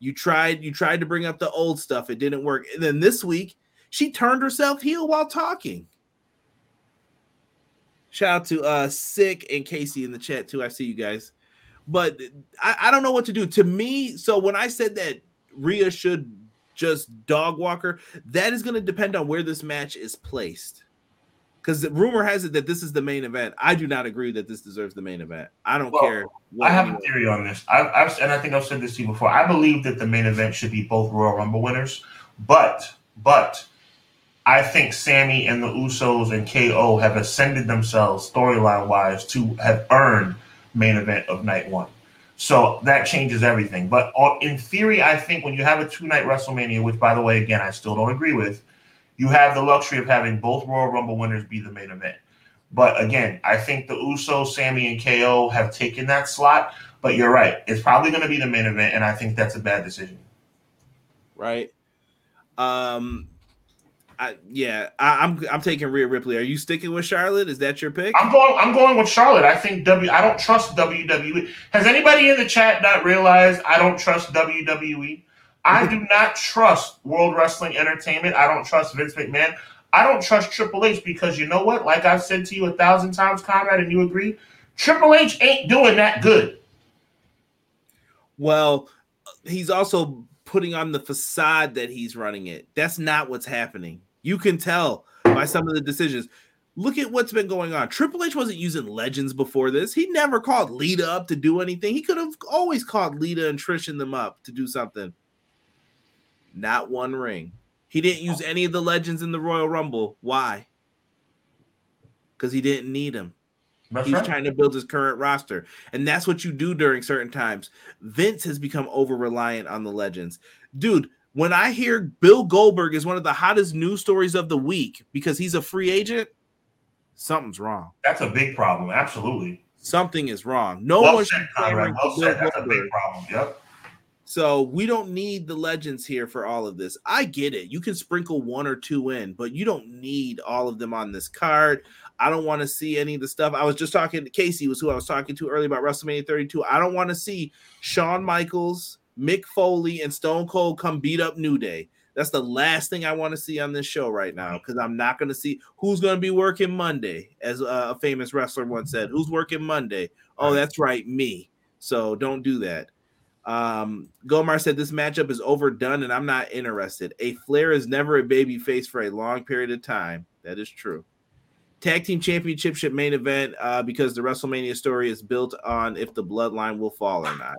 Speaker 1: You tried. You tried to bring up the old stuff. It didn't work. And then this week she turned herself heel while talking. Shout out to uh Sick and Casey in the chat too. I see you guys. But I, I don't know what to do. To me, so when I said that Rhea should just dog walker, that is going to depend on where this match is placed. Because the rumor has it that this is the main event. I do not agree that this deserves the main event. I don't well, care.
Speaker 2: I have a theory on this. I've, I've, and I think I've said this to you before. I believe that the main event should be both Royal Rumble winners, but but I think Sami and the Usos and KO have ascended themselves storyline wise to have earned main event of night one. So that changes everything. But uh, in theory, I think when you have a two night WrestleMania, which by the way, again, I still don't agree with, you have the luxury of having both Royal Rumble winners be the main event. But again, I think the Usos, Sami, and KO have taken that slot. But you're right; it's probably going to be the main event, and I think that's a bad decision.
Speaker 1: Right. Um. I, yeah, I, am I'm, I'm taking Rhea Ripley. Are you sticking with Charlotte? Is that your pick?
Speaker 2: I'm going. I'm going with Charlotte. I think W. I don't trust WWE. Has anybody in the chat not realized I don't trust WWE? I do not trust World Wrestling Entertainment. I don't trust Vince McMahon. I don't trust Triple H because you know what? Like I've said to you a thousand times, Conrad, and you agree, Triple H ain't doing that good.
Speaker 1: Well, he's also putting on the facade that he's running it. That's not what's happening. You can tell by some of the decisions. Look at what's been going on. Triple H wasn't using legends before this. He never called Lita up to do anything. He could have always called Lita and Trish and them up to do something. Not one ring. He didn't use any of the legends in the Royal Rumble. Why? Because he didn't need them. That's He's right. trying to build his current roster. And that's what you do during certain times. Vince has become over reliant on the legends. Dude, when I hear Bill Goldberg is one of the hottest news stories of the week because he's a free agent, something's wrong.
Speaker 2: That's a big problem. Absolutely.
Speaker 1: Something is wrong. No well one should well Bill That's Goldberg. a big problem. Yep. So we don't need the legends here for all of this. I get it. You can sprinkle one or two in, but you don't need all of them on this card. I don't want to see any of the stuff. I was just talking to Casey, was who I was talking to earlier about WrestleMania 32. I don't want to see Shawn Michaels, Mick Foley, and Stone Cold come beat up New Day. That's the last thing I want to see on this show right now because I'm not going to see who's going to be working Monday, as uh, a famous wrestler once said. Who's working Monday? Oh, that's right, me. So don't do that. Um, Gomar said this matchup is overdone and I'm not interested. A Flair is never a baby face for a long period of time. That is true. Tag team championship main event uh, because the WrestleMania story is built on if the bloodline will fall or not.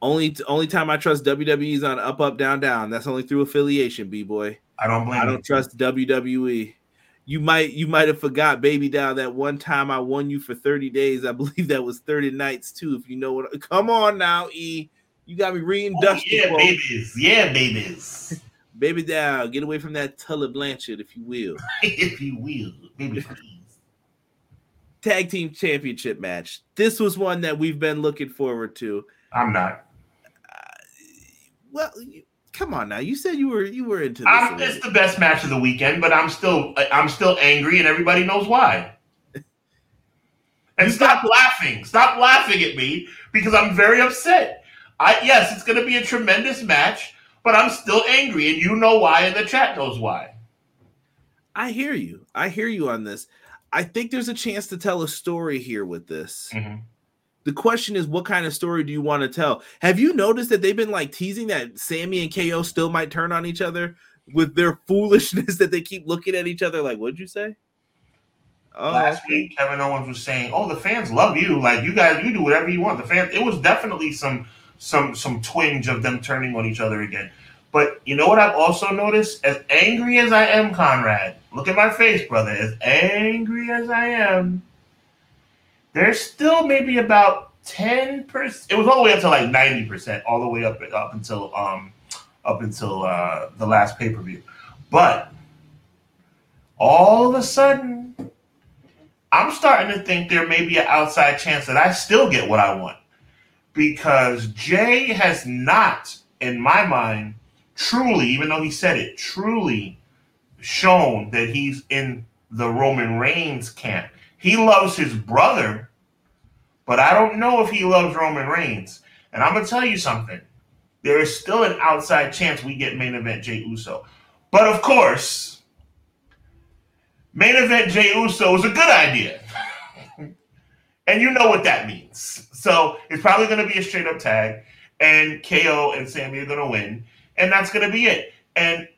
Speaker 1: Only only time I trust WWE is on up up down down. That's only through affiliation, b boy.
Speaker 2: I don't blame.
Speaker 1: I don't you. trust WWE you might you might have forgot baby doll that one time I won you for 30 days. I believe that was 30 nights too. If you know what come on now, E. You got me reading oh.
Speaker 2: Yeah, babies. Yeah, babies.
Speaker 1: baby doll, get away from that Tully Blanchard, if you will.
Speaker 2: if you will, baby.
Speaker 1: Tag team championship match. This was one that we've been looking forward to.
Speaker 2: I'm not.
Speaker 1: Uh, well, come on now. You said you were you were into this.
Speaker 2: it's the best match of the weekend, but I'm still I'm still angry, and everybody knows why. And stop laughing. Stop laughing at me because I'm very upset. I yes, it's going to be a tremendous match, but I'm still angry, and you know why, and the chat knows why.
Speaker 1: I hear you. I hear you on this. I think there's a chance to tell a story here with this. Mm-hmm. The question is, what kind of story do you want to tell? Have you noticed that they've been like teasing that Sami and KO still might turn on each other with their foolishness that they keep looking at each other like, what'd you say?
Speaker 2: Oh, Last okay. week, Kevin Owens was saying, "Oh, the fans love you. Like you guys, you do whatever you want." The fans. It was definitely some some some twinge of them turning on each other again. But you know what I've also noticed? As angry as I am, Conrad, look at my face, brother. As angry as I am, there's still maybe about 10%. It was all the way up to like 90%, all the way up up until um up until uh the last pay-per-view. But all of a sudden, I'm starting to think there may be an outside chance that I still get what I want. Because Jey has not, in my mind, truly, even though he said it, truly shown that he's in the Roman Reigns camp. He loves his brother, but I don't know if he loves Roman Reigns. And I'm gonna tell you something. There is still an outside chance we get main event Jey Uso. But of course, main event Jey Uso is a good idea. and you know what that means. So it's probably going to be a straight up tag, and KO and Sami are going to win, and that's going to be it. And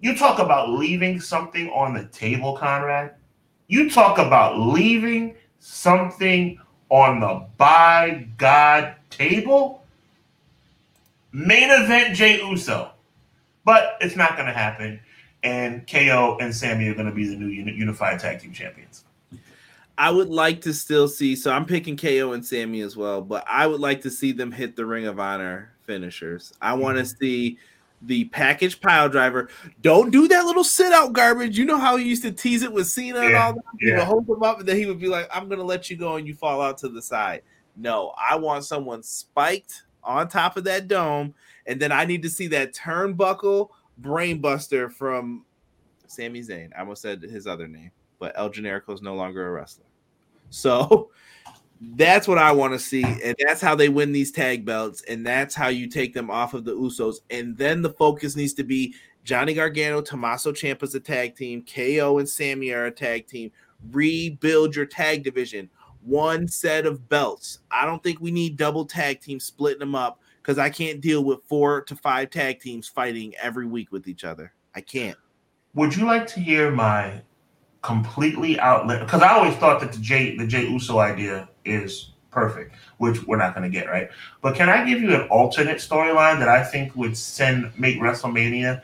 Speaker 2: you talk about leaving something on the table, Conrad. You talk about leaving something on the by God table. Main event Jey Uso. But it's not going to happen. And KO and Sami are going to be the new unified tag team champions.
Speaker 1: I would like to still see. So I'm picking KO and Sami as well, but I would like to see them hit the Ring of Honor finishers. I want to mm-hmm. see the package pile driver. Don't do that little sit out garbage. You know how he used to tease it with Cena yeah, and all that. He yeah. would hold him up, and then he would be like, "I'm gonna let you go," and you fall out to the side. No, I want someone spiked on top of that dome, and then I need to see that turnbuckle brainbuster from Sami Zayn. I almost said his other name, but El Generico is no longer a wrestler. So that's what I want to see, and that's how they win these tag belts, and that's how you take them off of the Usos. And then the focus needs to be Johnny Gargano, Tommaso Ciampa's a tag team, KO and Sami are a tag team. Rebuild your tag division. One set of belts. I don't think we need double tag teams splitting them up because I can't deal with four to five tag teams fighting every week with each other. I can't.
Speaker 2: Would you like to hear my completely outlet? Because I always thought that the Jey the Jey Uso idea is perfect, which we're not going to get right. But can I give you an alternate storyline that I think would send make WrestleMania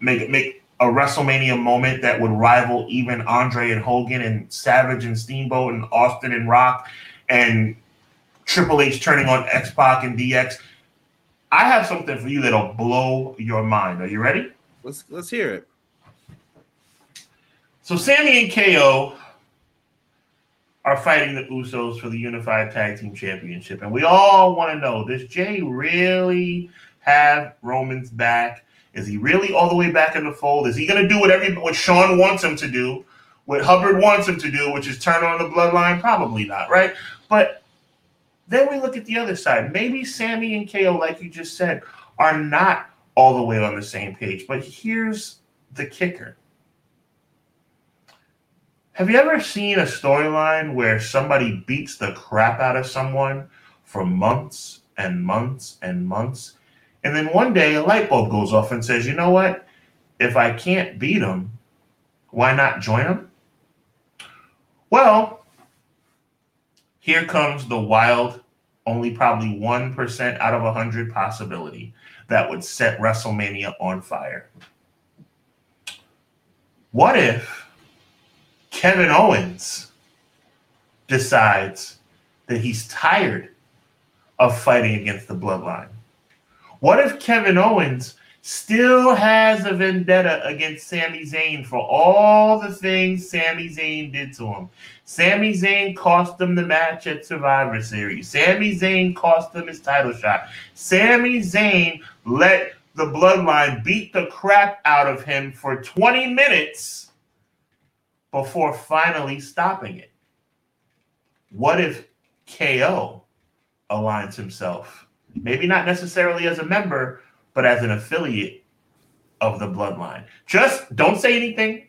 Speaker 2: make make a WrestleMania moment that would rival even Andre and Hogan and Savage and Steamboat and Austin and Rock and Triple H turning on X Pac and DX. I have something for you that'll blow your mind. Are you ready?
Speaker 1: Let's let's hear it.
Speaker 2: So Sami and KO are fighting the Usos for the Unified Tag Team Championship. And we all want to know does Jey really have Roman's back? Is he really all the way back in the fold? Is he going to do what every what Shawn wants him to do, what Hubbard wants him to do, which is turn on the bloodline? Probably not, right? But then we look at the other side. Maybe Sami and KO, like you just said, are not all the way on the same page. But here's the kicker have you ever seen a storyline where somebody beats the crap out of someone for months and months and months? And then one day a light bulb goes off and says, you know what? If I can't beat them, why not join them? Well, here comes the wild, only probably 1% out of 100 possibility that would set WrestleMania on fire. What if Kevin Owens decides that he's tired of fighting against the bloodline? What if Kevin Owens still has a vendetta against Sami Zayn for all the things Sami Zayn did to him? Sami Zayn cost him the match at Survivor Series. Sami Zayn cost him his title shot. Sami Zayn let the bloodline beat the crap out of him for 20 minutes before finally stopping it. What if KO aligns himself, maybe not necessarily as a member, but as an affiliate of the bloodline? Just don't say anything.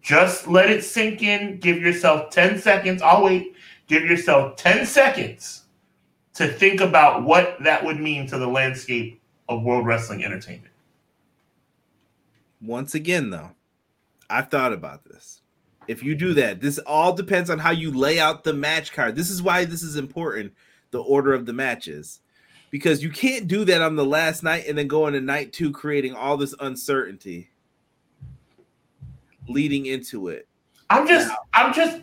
Speaker 2: Just let it sink in. Give yourself 10 seconds. I'll wait. Give yourself 10 seconds to think about what that would mean to the landscape of World Wrestling Entertainment.
Speaker 1: Once again, though, I've thought about this if you do that. This all depends on how you lay out the match card. This is why this is important, the order of the matches. Because you can't do that on the last night and then go into night two creating all this uncertainty leading into it.
Speaker 2: I'm just I'm just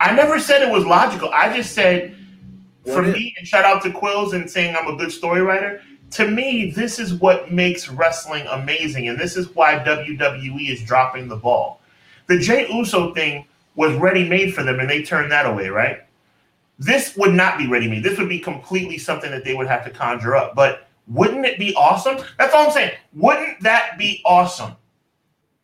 Speaker 2: I never said it was logical. I just said for me, and shout out to Quills and saying I'm a good story writer. To me, this is what makes wrestling amazing, and this is why WWE is dropping the ball the Jey Uso thing was ready made for them, and they turned that away, right? This would not be ready made. This would be completely something that they would have to conjure up. But wouldn't it be awesome? That's all I'm saying. Wouldn't that be awesome?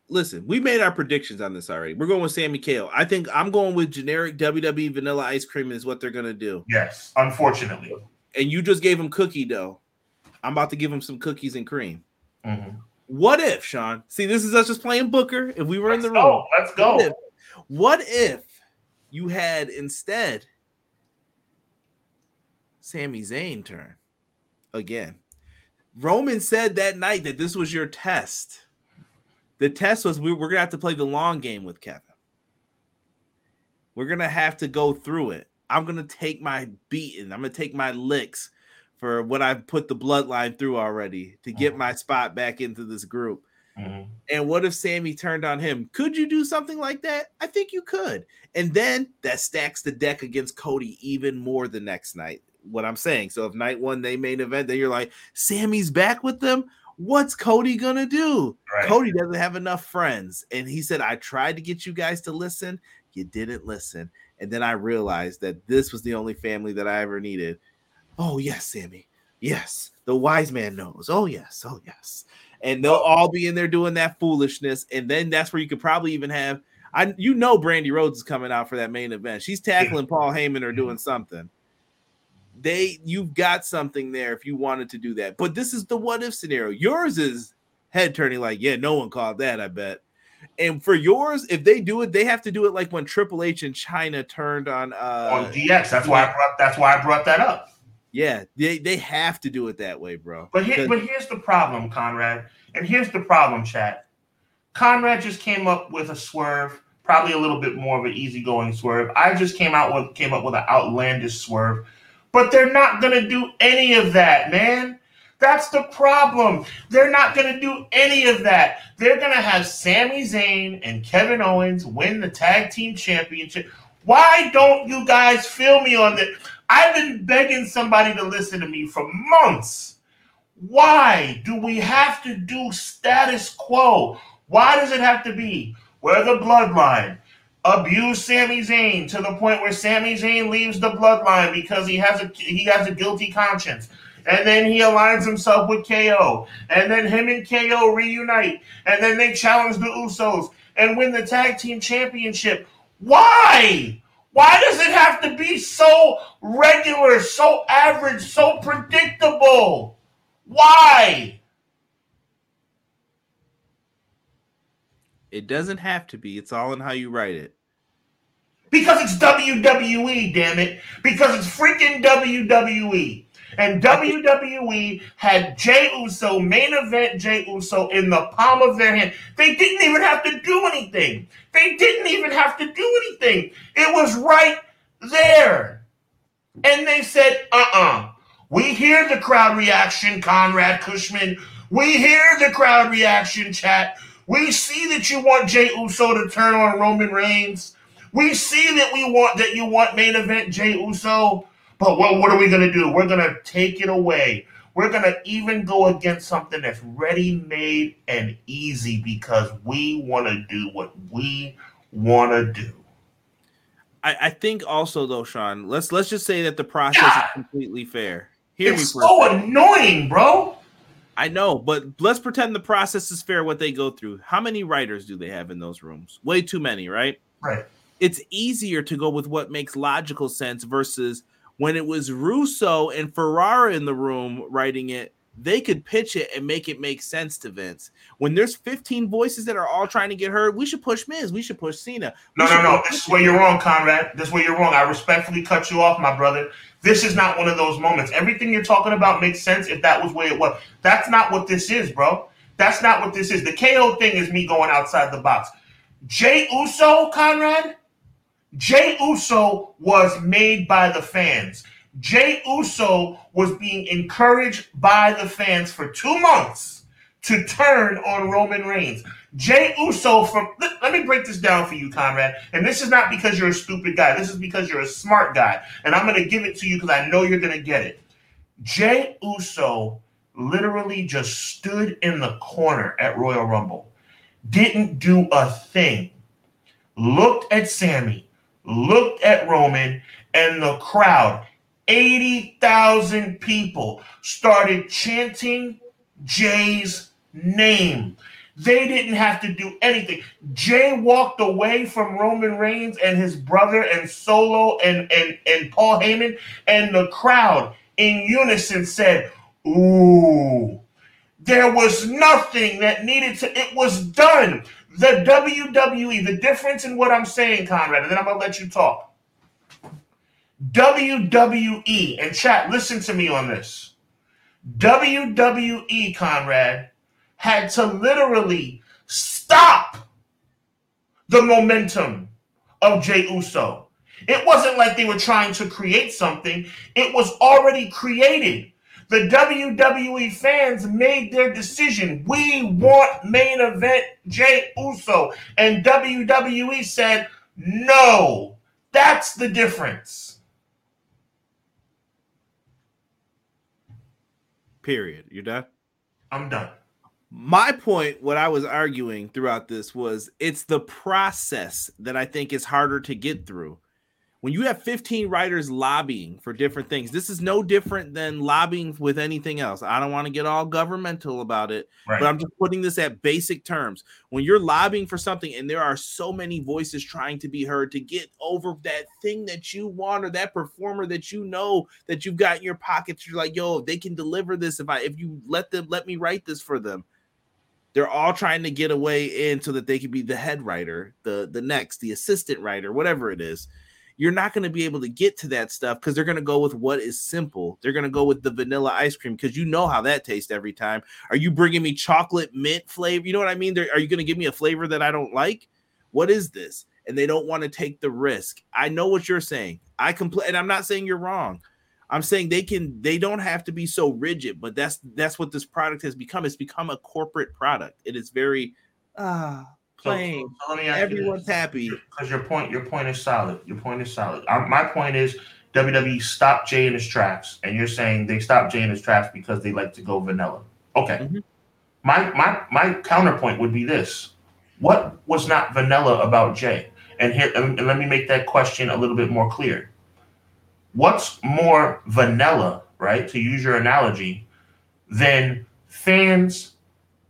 Speaker 1: Listen, we made our predictions on this already. We're going with Sami KO. I think I'm going with generic WWE vanilla ice cream is what they're going to do.
Speaker 2: Yes, unfortunately.
Speaker 1: And you just gave him cookie dough. I'm about to give him some cookies and cream. Mm-hmm. What if, Sean? See, this is us just playing Booker. If we were
Speaker 2: let's
Speaker 1: in the room, go.
Speaker 2: let's go.
Speaker 1: What if, what if you had instead Sami Zayn turn again? Roman said that night that this was your test. The test was we, we're gonna have to play the long game with Kevin. We're gonna have to go through it. I'm gonna take my beating. I'm gonna take my licks for what I've put the bloodline through already to get mm-hmm. my spot back into this group. Mm-hmm. And what if Sami turned on him? Could you do something like that? I think you could. And then that stacks the deck against Cody even more the next night. What I'm saying. So if night one they main event, then you're like, Sami's back with them. What's Cody gonna do? Right. Cody doesn't have enough friends. And he said, I tried to get you guys to listen. You didn't listen. And then I realized that this was the only family that I ever needed. Oh, yes, Sami. Yes. The wise man knows. Oh, yes. Oh, yes and they'll all be in there doing that foolishness. And then that's where you could probably even have I you know Brandi Rhodes is coming out for that main event. She's tackling Paul Heyman or doing something. They you've got something there if you wanted to do that. But this is the what if scenario. Yours is head turning like, yeah, no one called that, I bet. And for yours, if they do it, they have to do it like when Triple H in Chyna turned on uh
Speaker 2: on DX. That's why I brought that's why I brought that up.
Speaker 1: Yeah, they, they have to do it that way, bro.
Speaker 2: But here, but here's the problem, Conrad. And here's the problem, chat. Conrad just came up with a swerve, probably a little bit more of an easygoing swerve. I just came out with came up with an outlandish swerve. But they're not gonna do any of that, man. That's the problem. They're not going to do any of that. They're going to have Sami Zayn and Kevin Owens win the tag team championship. Why don't you guys feel me on this? I've been begging somebody to listen to me for months. Why do we have to do status quo? Why does it have to be where the bloodline abuse Sami Zayn to the point where Sami Zayn leaves the bloodline because he has a he has a guilty conscience? And then he aligns himself with KO. And then him and KO reunite. And then they challenge the Usos and win the tag team championship. Why? Why does it have to be so regular, so average, so predictable? Why?
Speaker 1: It doesn't have to be. It's all in how you write it.
Speaker 2: Because it's WWE, damn it. Because it's freaking WWE. And WWE had Jey Uso, main event Jey Uso, in the palm of their hand. They didn't even have to do anything. They didn't even have to do anything. It was right there. And they said, uh uh-uh. uh We hear the crowd reaction, Conrad Kushman. We hear the crowd reaction, chat. We see that you want Jey Uso to turn on Roman Reigns. We see that we want that you want main event Jey Uso. But what, what are we going to do? We're going to take it away. We're going to even go against something that's ready made and easy because we want to do what we want to do.
Speaker 1: I, I, think also though, Sean, let's let's just say that the process is completely fair.
Speaker 2: Hear it's so annoying, bro.
Speaker 1: I know, but let's pretend the process is fair. What they go through. How many writers do they have in those rooms? Way too many, right?
Speaker 2: Right.
Speaker 1: It's easier to go with what makes logical sense versus when it was Russo and Ferrara in the room writing it, they could pitch it and make it make sense to Vince. When there's 15 voices that are all trying to get heard, we should push Miz. We should push Cena.
Speaker 2: We no, no, no. This is where you're wrong, Conrad. This is where you're wrong. I respectfully cut you off, my brother. This is not one of those moments. Everything you're talking about makes sense if that was where it was. That's not what this is, bro. That's not what this is. The KO thing is me going outside the box. Jey Uso, Conrad, Jey Uso was made by the fans. Jey Uso was being encouraged by the fans for two months to turn on Roman Reigns. Jey Uso from let, me break this down for you, Conrad. And this is not because you're a stupid guy. This is because you're a smart guy. And I'm going to give it to you because I know you're going to get it. Jey Uso literally just stood in the corner at Royal Rumble, didn't do a thing, looked at Sami, looked at Roman and the crowd, 80,000 people, started chanting Jey's name. They didn't have to do anything. Jey walked away from Roman Reigns and his brother and Solo and, and, and Paul Heyman, and the crowd in unison said, Ooh. There was nothing that needed to, it was done. The WWE, the difference in what I'm saying, Conrad, and then I'm going to let you talk. WWE, and chat, listen to me on this. WWE, Conrad, had to literally stop the momentum of Jey Uso. It wasn't like they were trying to create something, it was already created. The WWE fans made their decision. We want main event Jey Uso. And WWE said, no. That's the difference.
Speaker 1: Period. You're done?
Speaker 2: I'm done.
Speaker 1: My point, what I was arguing throughout this was it's the process that I think is harder to get through when you have 15 writers lobbying for different things, this is no different than lobbying with anything else. I don't want to get all governmental about it, right. but I'm just putting this at basic terms. When you're lobbying for something and there are so many voices trying to be heard to get over that thing that you want or that performer that you know that you've got in your pockets, you're like, yo, they can deliver this if I if you let them let me write this for them. They're all trying to get away in so that they can be the head writer, the the next, the assistant writer, whatever it is you're not going to be able to get to that stuff because they're going to go with what is simple. They're going to go with the vanilla ice cream because you know how that tastes every time. Are you bringing me chocolate mint flavor? You know what I mean? They're, are you going to give me a flavor that I don't like? What is this? And they don't want to take the risk. I know what you're saying. I complain, and I'm not saying you're wrong. I'm saying they can they don't have to be so rigid, but that's that's what this product has become. It's become a corporate product. It is very ah playing. So, so let me ask Everyone's happy
Speaker 2: because your point. Your point is solid. Your point is solid. I, my point is WWE stopped Jey in his tracks, and you're saying they stopped Jey in his tracks because they like to go vanilla. Okay. Mm-hmm. My my my counterpoint would be this: What was not vanilla about Jey? And here, and let me make that question a little bit more clear. What's more vanilla, right? To use your analogy, than fans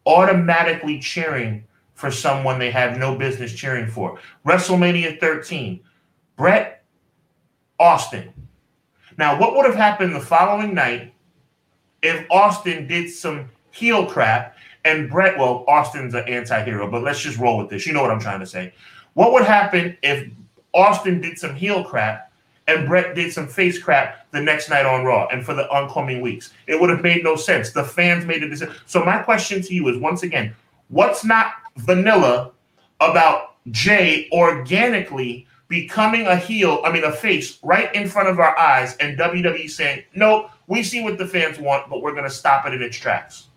Speaker 2: automatically cheering for someone they have no business cheering for. WrestleMania 13, Bret Austin. Now, what would have happened the following night if Austin did some heel crap and Bret, well, Austin's an anti hero, but let's just roll with this. You know what I'm trying to say. What would happen if Austin did some heel crap and Bret did some face crap the next night on Raw and for the oncoming weeks? It would have made no sense. The fans made a decision. So, my question to you is once again, What's not vanilla about Jey organically becoming a heel, I mean, a face right in front of our eyes, and WWE saying, nope, we see what the fans want, but we're going to stop it in its tracks?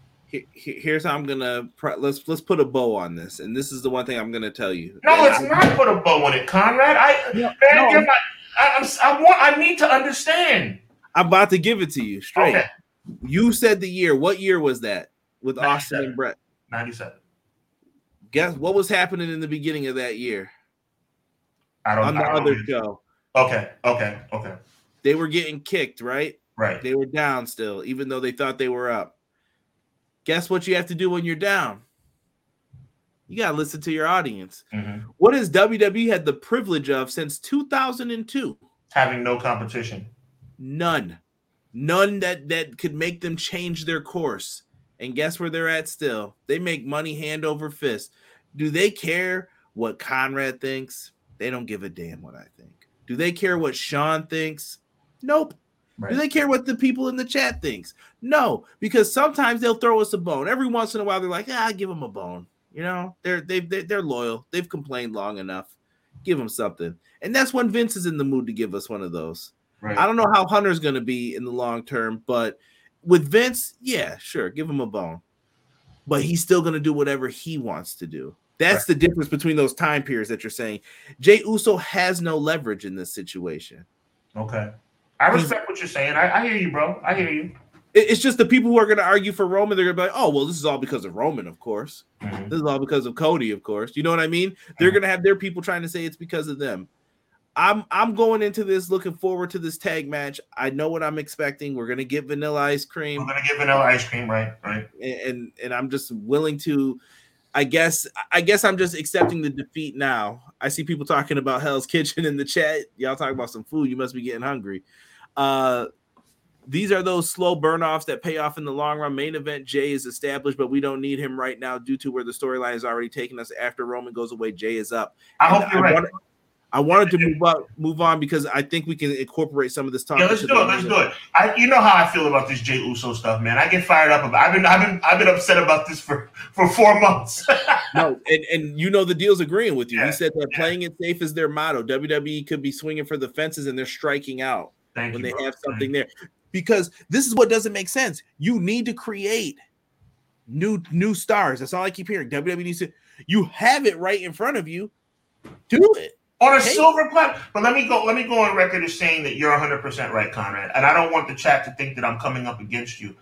Speaker 1: Here's how I'm gonna let's let's put a bow on this, and this is the one thing I'm gonna tell you.
Speaker 2: No, let's not put a bow on it, Conrad. I no, man, no. My, I, I, want I need to understand.
Speaker 1: I'm about to give it to you straight. Okay. You said the year. What year was that with Austin and Bret?
Speaker 2: 97.
Speaker 1: Guess what was happening in the beginning of that year?
Speaker 2: I don't
Speaker 1: on
Speaker 2: the
Speaker 1: other show.
Speaker 2: Okay, okay, okay.
Speaker 1: They were getting kicked, right?
Speaker 2: Right.
Speaker 1: They were down still, even though they thought they were up. Guess what you have to do when you're down? You got to listen to your audience. Mm-hmm. What has WWE had the privilege of since 2002?
Speaker 2: Having no competition.
Speaker 1: None. None that that could make them change their course. And guess where they're at still? They make money hand over fist. Do they care what Conrad thinks? They don't give a damn what I think. Do they care what Sean thinks? Nope. Right. Do they care what the people in the chat thinks? No, because sometimes they'll throw us a bone. Every once in a while, they're like, "Ah, give them a bone." You know, they're they they're, loyal. They've complained long enough. Give them something, and that's when Vince is in the mood to give us one of those. Right. I don't know how Hunter's going to be in the long term, but with Vince, yeah, sure, give him a bone, but he's still going to do whatever he wants to do. That's right. the difference between those time periods that you're saying. Jey Uso has no leverage in this situation.
Speaker 2: Okay, I respect what you're saying. I, I, hear you, bro. I hear you.
Speaker 1: It's just the people who are going to argue for Roman. They're going to be like, "Oh, well, this is all because of Roman, of course. Mm-hmm. This is all because of Cody, of course." You know what I mean? They're mm-hmm. going to have their people trying to say it's because of them. I'm I'm going into this looking forward to this tag match. I know what I'm expecting. We're gonna get vanilla ice cream.
Speaker 2: We're gonna get vanilla ice cream, right? Right.
Speaker 1: And, and and I'm just willing to. I guess I guess I'm just accepting the defeat now. I see people talking about Hell's Kitchen in the chat. Y'all talking about some food. You must be getting hungry. Uh, these are those slow burn offs that pay off in the long run. Main event Jey is established, but we don't need him right now due to where the storyline is already taking us. After Roman goes away, Jey is up.
Speaker 2: I and hope you're I right. Wanna,
Speaker 1: I wanted to move up, move on because I think we can incorporate some of this talk.
Speaker 2: Yeah, let's do it. Let's do it. I, you know how I feel about this Jey Uso stuff, man. I get fired up about. I've been, I've been, I've been upset about this for for four months.
Speaker 1: no, and and you know the deal's agreeing with you. Yeah, he said that yeah. playing it safe is their motto. WWE could be swinging for the fences and they're striking out
Speaker 2: Thank
Speaker 1: when
Speaker 2: you,
Speaker 1: they bro. have something there. because this is what doesn't make sense. You need to create new new stars. That's all I keep hearing. WWE needs to. You have it right in front of you. Do it
Speaker 2: on a hey. silver platter. But let me go. Let me go on record as saying that you're 100 percent right, Conrad. And I don't want the chat to think that I'm coming up against you.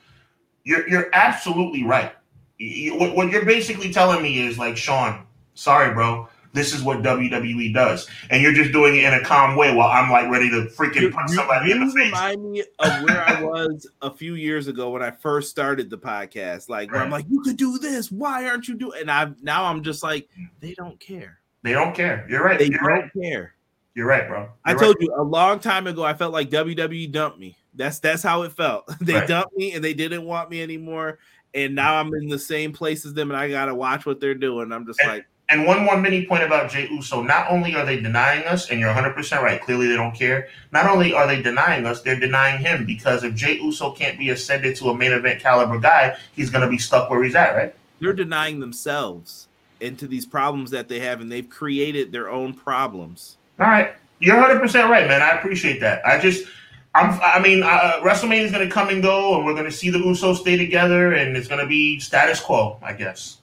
Speaker 2: You're you're absolutely right. You, what, what you're basically telling me is like, Sean, sorry, bro. This is what WWE does, and you're just doing it in a calm way while I'm like ready to freaking you, punch somebody in the face.
Speaker 1: Remind me of where I was a few years ago when I first started the podcast. Like, right. I'm like, you could do this. Why aren't you doing? And I now I'm just like, mm. they don't care.
Speaker 2: They don't care. You're right.
Speaker 1: They
Speaker 2: You're
Speaker 1: don't
Speaker 2: right.
Speaker 1: care.
Speaker 2: You're right, bro. You're
Speaker 1: I told right. you a long time ago. I felt like WWE dumped me. That's that's how it felt. they right. dumped me and they didn't want me anymore. And now I'm in the same place as them, and I gotta watch what they're doing. I'm just
Speaker 2: and,
Speaker 1: like,
Speaker 2: and one more mini point about Jey Uso. Not only are they denying us, and you're 100% right, clearly they don't care. Not only are they denying us, they're denying him because if Jey Uso can't be ascended to a main event caliber guy, he's going to be stuck where he's at, right?
Speaker 1: They're denying themselves into these problems that they have, and they've created their own problems.
Speaker 2: All right. You're 100% right, man. I appreciate that. I just. I'm, I mean, uh, WrestleMania is going to come and go, and we're going to see the Usos stay together, and it's going to be status quo, I guess.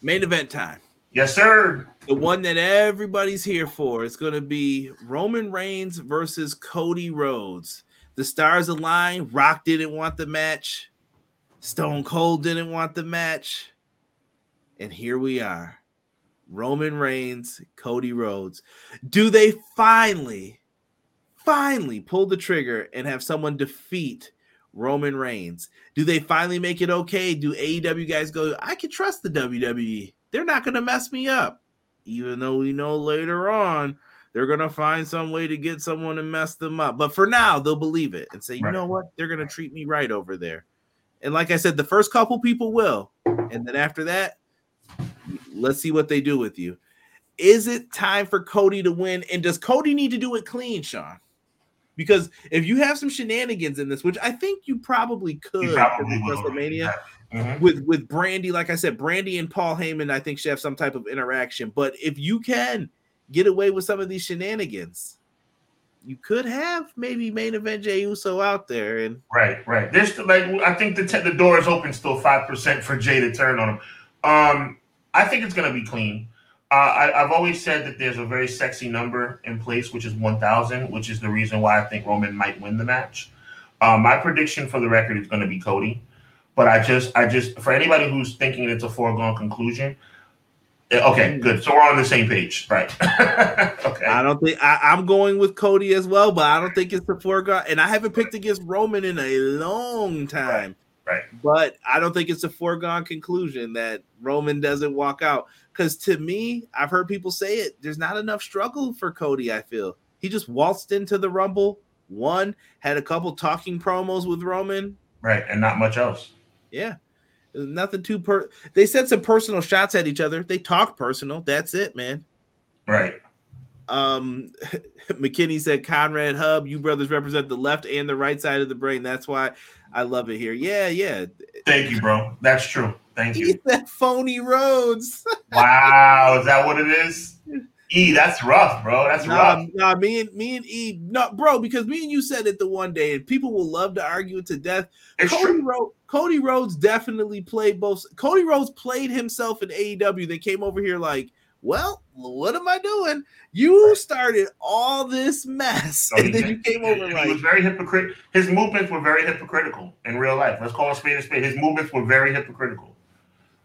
Speaker 1: Main event time.
Speaker 2: Yes, sir.
Speaker 1: The one that everybody's here for. It's going to be Roman Reigns versus Cody Rhodes. The stars align. Rock didn't want the match. Stone Cold didn't want the match. And here we are. Roman Reigns, Cody Rhodes. Do they finally, finally pull the trigger and have someone defeat Roman Reigns? Do they finally make it okay? Do AEW guys go, I can trust the WWE? They're not going to mess me up. Even though we know later on they're going to find some way to get someone to mess them up. But for now, they'll believe it and say, you right. know what? They're going to treat me right over there. And like I said, the first couple people will. And then after that, let's see what they do with you. Is it time for Cody to win? And does Cody need to do it clean, Sean? Because if you have some shenanigans in this, which I think you probably could
Speaker 2: probably
Speaker 1: WrestleMania mm-hmm. with with Brandi, like I said, Brandi and Paul Heyman, I think should have some type of interaction. But if you can get away with some of these shenanigans, you could have maybe main event Jey Uso out there. And
Speaker 2: right, right. There's like I think the the door is open still five percent for Jey to turn on him. Um, I think it's going to be clean. Uh, I, have always said that there's a very sexy number in place, which is 1,000, which is the reason why I think Roman might win the match. Uh, my prediction for the record is going to be Cody, but I just, I just, for anybody who's thinking it's a foregone conclusion, eh, okay, good. So we're on the same page, right?
Speaker 1: okay. I don't think I, am going with Cody as well, but I don't think it's the foregone. And I haven't picked against Roman in a long time.
Speaker 2: Right.
Speaker 1: But I don't think it's a foregone conclusion that Roman doesn't walk out. Because to me, I've heard people say it. There's not enough struggle for Cody. I feel he just waltzed into the Rumble, won, had a couple talking promos with Roman,
Speaker 2: right, and not much else.
Speaker 1: Yeah, nothing too per. They said some personal shots at each other. They talked personal. That's it, man.
Speaker 2: Right.
Speaker 1: Um, McKinney said, Conrad Hub, you brothers represent the left and the right side of the brain. That's why I love it here. Yeah, yeah.
Speaker 2: Thank you, bro. That's true. Thank you.
Speaker 1: that phony Rhodes.
Speaker 2: wow, is that what it is? E, that's rough, bro. That's rough.
Speaker 1: Nah, me and me and E, no, bro, because me and you said it the one day, and people will love to argue it to death. It's Cody, Rhodes, Cody Rhodes definitely played both. Cody Rhodes played himself in AEW. They came over here like well, what am I doing? You started all this mess, and then you came over
Speaker 2: he
Speaker 1: like
Speaker 2: he was very hypocritical. His movements were very hypocritical in real life. Let's call a spade a spade. His movements were very hypocritical.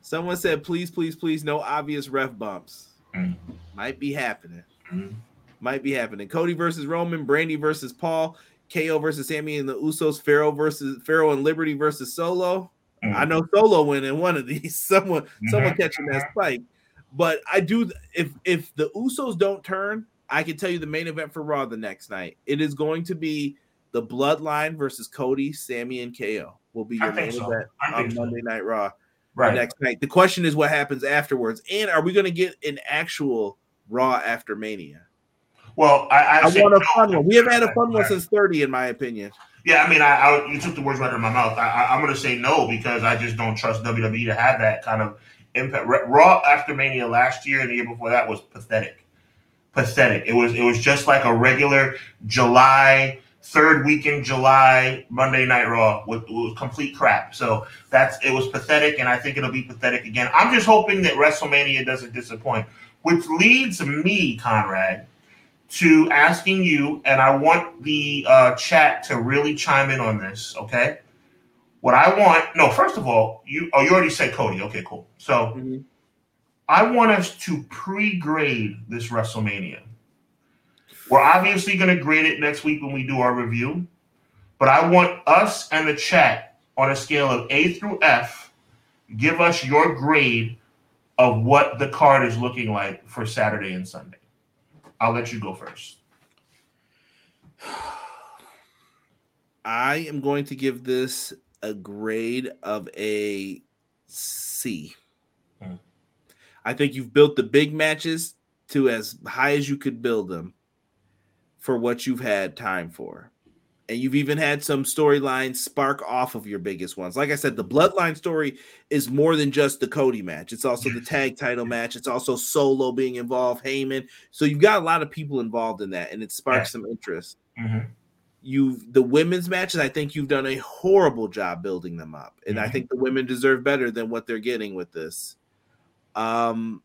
Speaker 1: Someone said, "Please, please, please, no obvious ref bumps." Mm. Might be happening. Mm. Might be happening. Cody versus Roman, Brandi versus Paul, KO versus Sami and the Usos, Pharaoh versus Pharaoh and Liberty versus Solo. Mm. I know Solo winning one of these. Someone, mm-hmm. someone catching that spike. But I do if if the Usos don't turn, I can tell you the main event for Raw the next night. It is going to be the Bloodline versus Cody, Sami, and KO will be your main so. event on Monday. Night Raw. Right. next night. The question is what happens afterwards, and are we going to get an actual Raw after Mania?
Speaker 2: Well, I, I,
Speaker 1: I want a fun one. We haven't had a fun one since thirty, in my opinion.
Speaker 2: Yeah, I mean, I, I you took the words right out of my mouth. I, am going to say no because I just don't trust WWE to have that kind of Impact Raw after Mania last year and the year before that was pathetic. Pathetic. It was it was just like a regular July third week in July Monday Night Raw with, with, complete crap. So that's it was pathetic, and I think it'll be pathetic again. I'm just hoping that WrestleMania doesn't disappoint, which leads me, Conrad, to asking you, and I want the uh, chat to really chime in on this. Okay, what I want, no, first of all, you oh you already said Cody. Okay, cool. So mm-hmm. I want us to pre-grade this WrestleMania. We're obviously going to grade it next week when we do our review, but I want us and the chat on a scale of A through F, give us your grade of what the card is looking like for Saturday and Sunday. I'll let you go first.
Speaker 1: I am going to give this a grade of a C. Hmm. I think you've built the big matches to as high as you could build them for what you've had time for. And you've even had some storylines spark off of your biggest ones. Like I said, the bloodline story is more than just the Cody match. It's also the tag title match. It's also Solo being involved, Heyman. So you've got a lot of people involved in that, and it sparks yeah. some interest. Mm-hmm. You've the women's matches. I think you've done a horrible job building them up, and mm-hmm. I think the women deserve better than what they're getting with this. Um,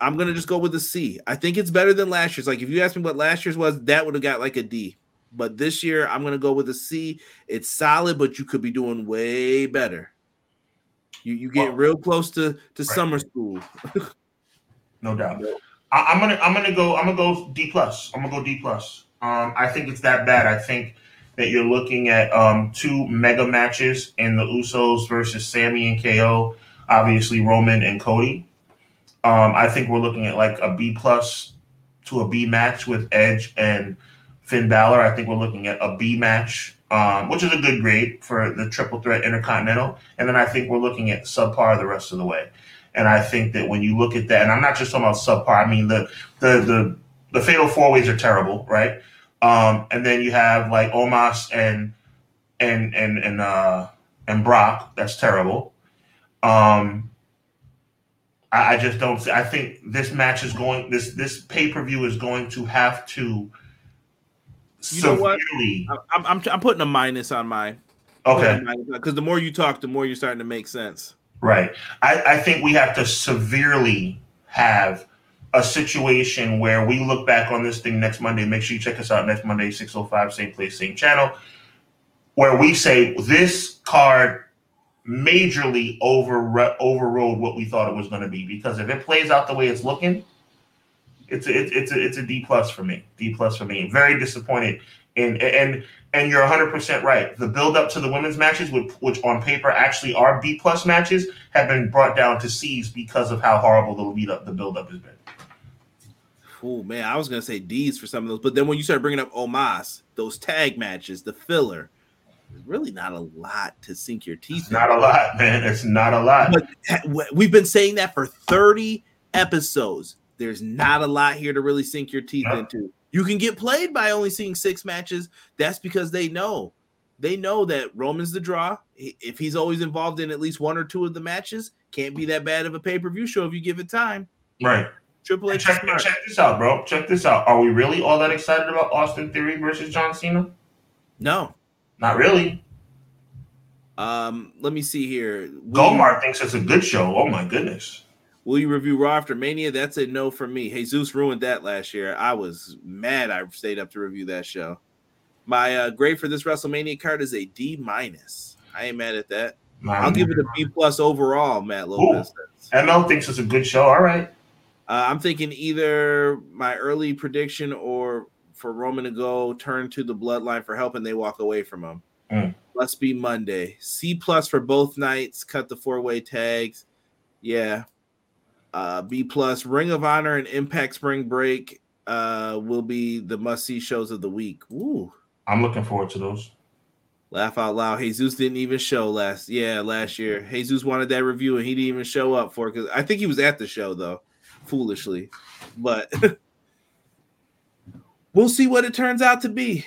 Speaker 1: I'm gonna just go with a C. I think it's better than last year's. Like if you asked me what last year's was, that would have got like a D. But this year, I'm gonna go with a C. It's solid, but you could be doing way better. You you get well, real close to to right. summer school.
Speaker 2: no doubt. I, am gonna I'm gonna go I'm gonna go D plus. I'm gonna go D plus. Um, I think it's that bad. I think that you're looking at um, two mega matches in the Usos versus Sami and KO. Obviously, Roman and Cody. Um, I think we're looking at like a B plus to a B match with Edge and Finn Balor. I think we're looking at a B match, um, which is a good grade for the triple threat intercontinental. And then I think we're looking at subpar the rest of the way. And I think that when you look at that, and I'm not just talking about subpar. I mean the the the the fatal four ways are terrible, right? Um, and then you have like Omos and and and and uh and Brock. That's terrible. Um, I, I just don't. I think this match is going. This this pay per view is going to have to.
Speaker 1: You know what? I'm, I'm I'm putting a minus on mine.
Speaker 2: Okay.
Speaker 1: Because the more you talk, the more you're starting to make sense.
Speaker 2: Right. I, I think we have to severely have a situation where we look back on this thing next Monday. Make sure you check us out next Monday, 605, same place, same channel, where we say this card majorly over overrode what we thought it was going to be. Because if it plays out the way it's looking, it's a, it's a, it's a D plus for me. D plus for me. Very disappointed. And and and you're 100 percent right. The build up to the women's matches, which, which on paper actually are B plus matches, have been brought down to C's because of how horrible the lead up, the build up has been.
Speaker 1: Oh man, I was gonna say D's for some of those, but then when you start bringing up Omos, those tag matches, the filler, really not a lot to sink your teeth.
Speaker 2: It's not a lot, man. It's not a lot.
Speaker 1: But we've been saying that for 30 episodes. There's not a lot here to really sink your teeth no. into. You can get played by only seeing six matches. That's because they know. They know that Roman's the draw. If he's always involved in at least one or two of the matches, can't be that bad of a pay-per-view show if you give it time.
Speaker 2: Right.
Speaker 1: Triple H.
Speaker 2: Check, check this out, bro. Check this out. Are we really all that excited about Austin Theory versus John Cena?
Speaker 1: No.
Speaker 2: Not really.
Speaker 1: Um, let me see here.
Speaker 2: Gomar thinks it's a good show. Oh my goodness.
Speaker 1: Will you review Raw after Mania? That's a no for me. Jesus ruined that last year. I was mad. I stayed up to review that show. My uh, grade for this WrestleMania card is a D minus. I ain't mad at that. I'll give it a B plus overall. Matt Lopez.
Speaker 2: ML thinks it's a good show. All right.
Speaker 1: Uh, I'm thinking either my early prediction or for Roman to go turn to the bloodline for help and they walk away from him. Mm. Must be Monday. C plus for both nights. Cut the four way tags. Yeah. Uh, B plus Ring of Honor and Impact Spring Break uh, will be the must see shows of the week. Ooh.
Speaker 2: I'm looking forward to those.
Speaker 1: Laugh out loud. Jesus didn't even show last yeah last year. Jesus wanted that review and he didn't even show up for it because I think he was at the show though, foolishly. But we'll see what it turns out to be.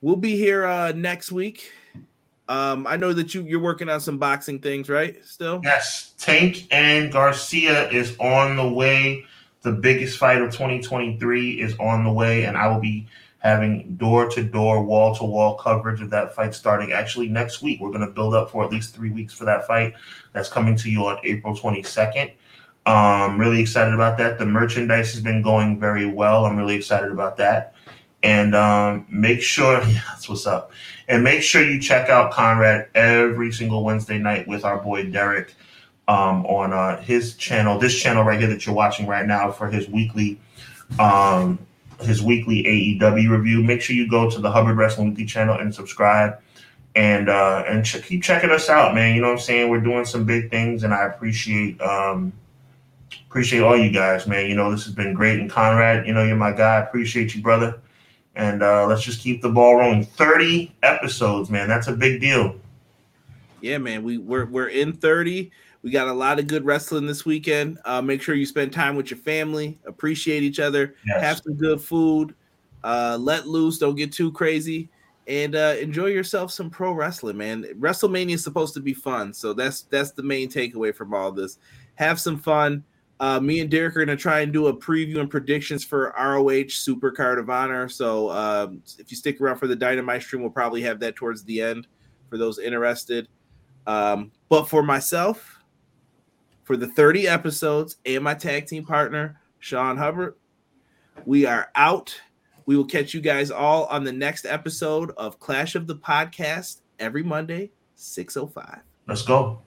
Speaker 1: We'll be here uh, next week. Um, I know that you you're working on some boxing things, right? Still,
Speaker 2: yes. Tank and Garcia is on the way. The biggest fight of 2023 is on the way, and I will be having door to door, wall to wall coverage of that fight starting actually next week. We're going to build up for at least three weeks for that fight. That's coming to you on April 22nd. Um, really excited about that. The merchandise has been going very well. I'm really excited about that. And um, make sure, yeah, that's what's up. And make sure you check out Conrad every single Wednesday night with our boy Derek um, on uh, his channel, this channel right here that you're watching right now for his weekly um, his weekly AEW review. Make sure you go to the Hubbard Wrestling Weekly channel and subscribe, and uh, and ch- keep checking us out, man. You know what I'm saying? We're doing some big things, and I appreciate um, appreciate all you guys, man. You know this has been great, and Conrad, you know you're my guy. Appreciate you, brother. And uh, let's just keep the ball rolling. Thirty episodes, man. That's a big deal.
Speaker 1: Yeah, man. We we're we're in thirty. We got a lot of good wrestling this weekend. Uh, make sure you spend time with your family, appreciate each other, yes. have some good food, uh, let loose, don't get too crazy, and uh, enjoy yourself some pro wrestling, man. WrestleMania is supposed to be fun, so that's that's the main takeaway from all this. Have some fun. Uh, me and Derek are going to try and do a preview and predictions for ROH Super Card of Honor. So um, if you stick around for the Dynamite stream, we'll probably have that towards the end for those interested. Um, but for myself, for the 30 episodes and my tag team partner, Sean Hubbard. We are out. We will catch you guys all on the next episode of Clash of the Podcast every Monday, 605.
Speaker 2: Let's go.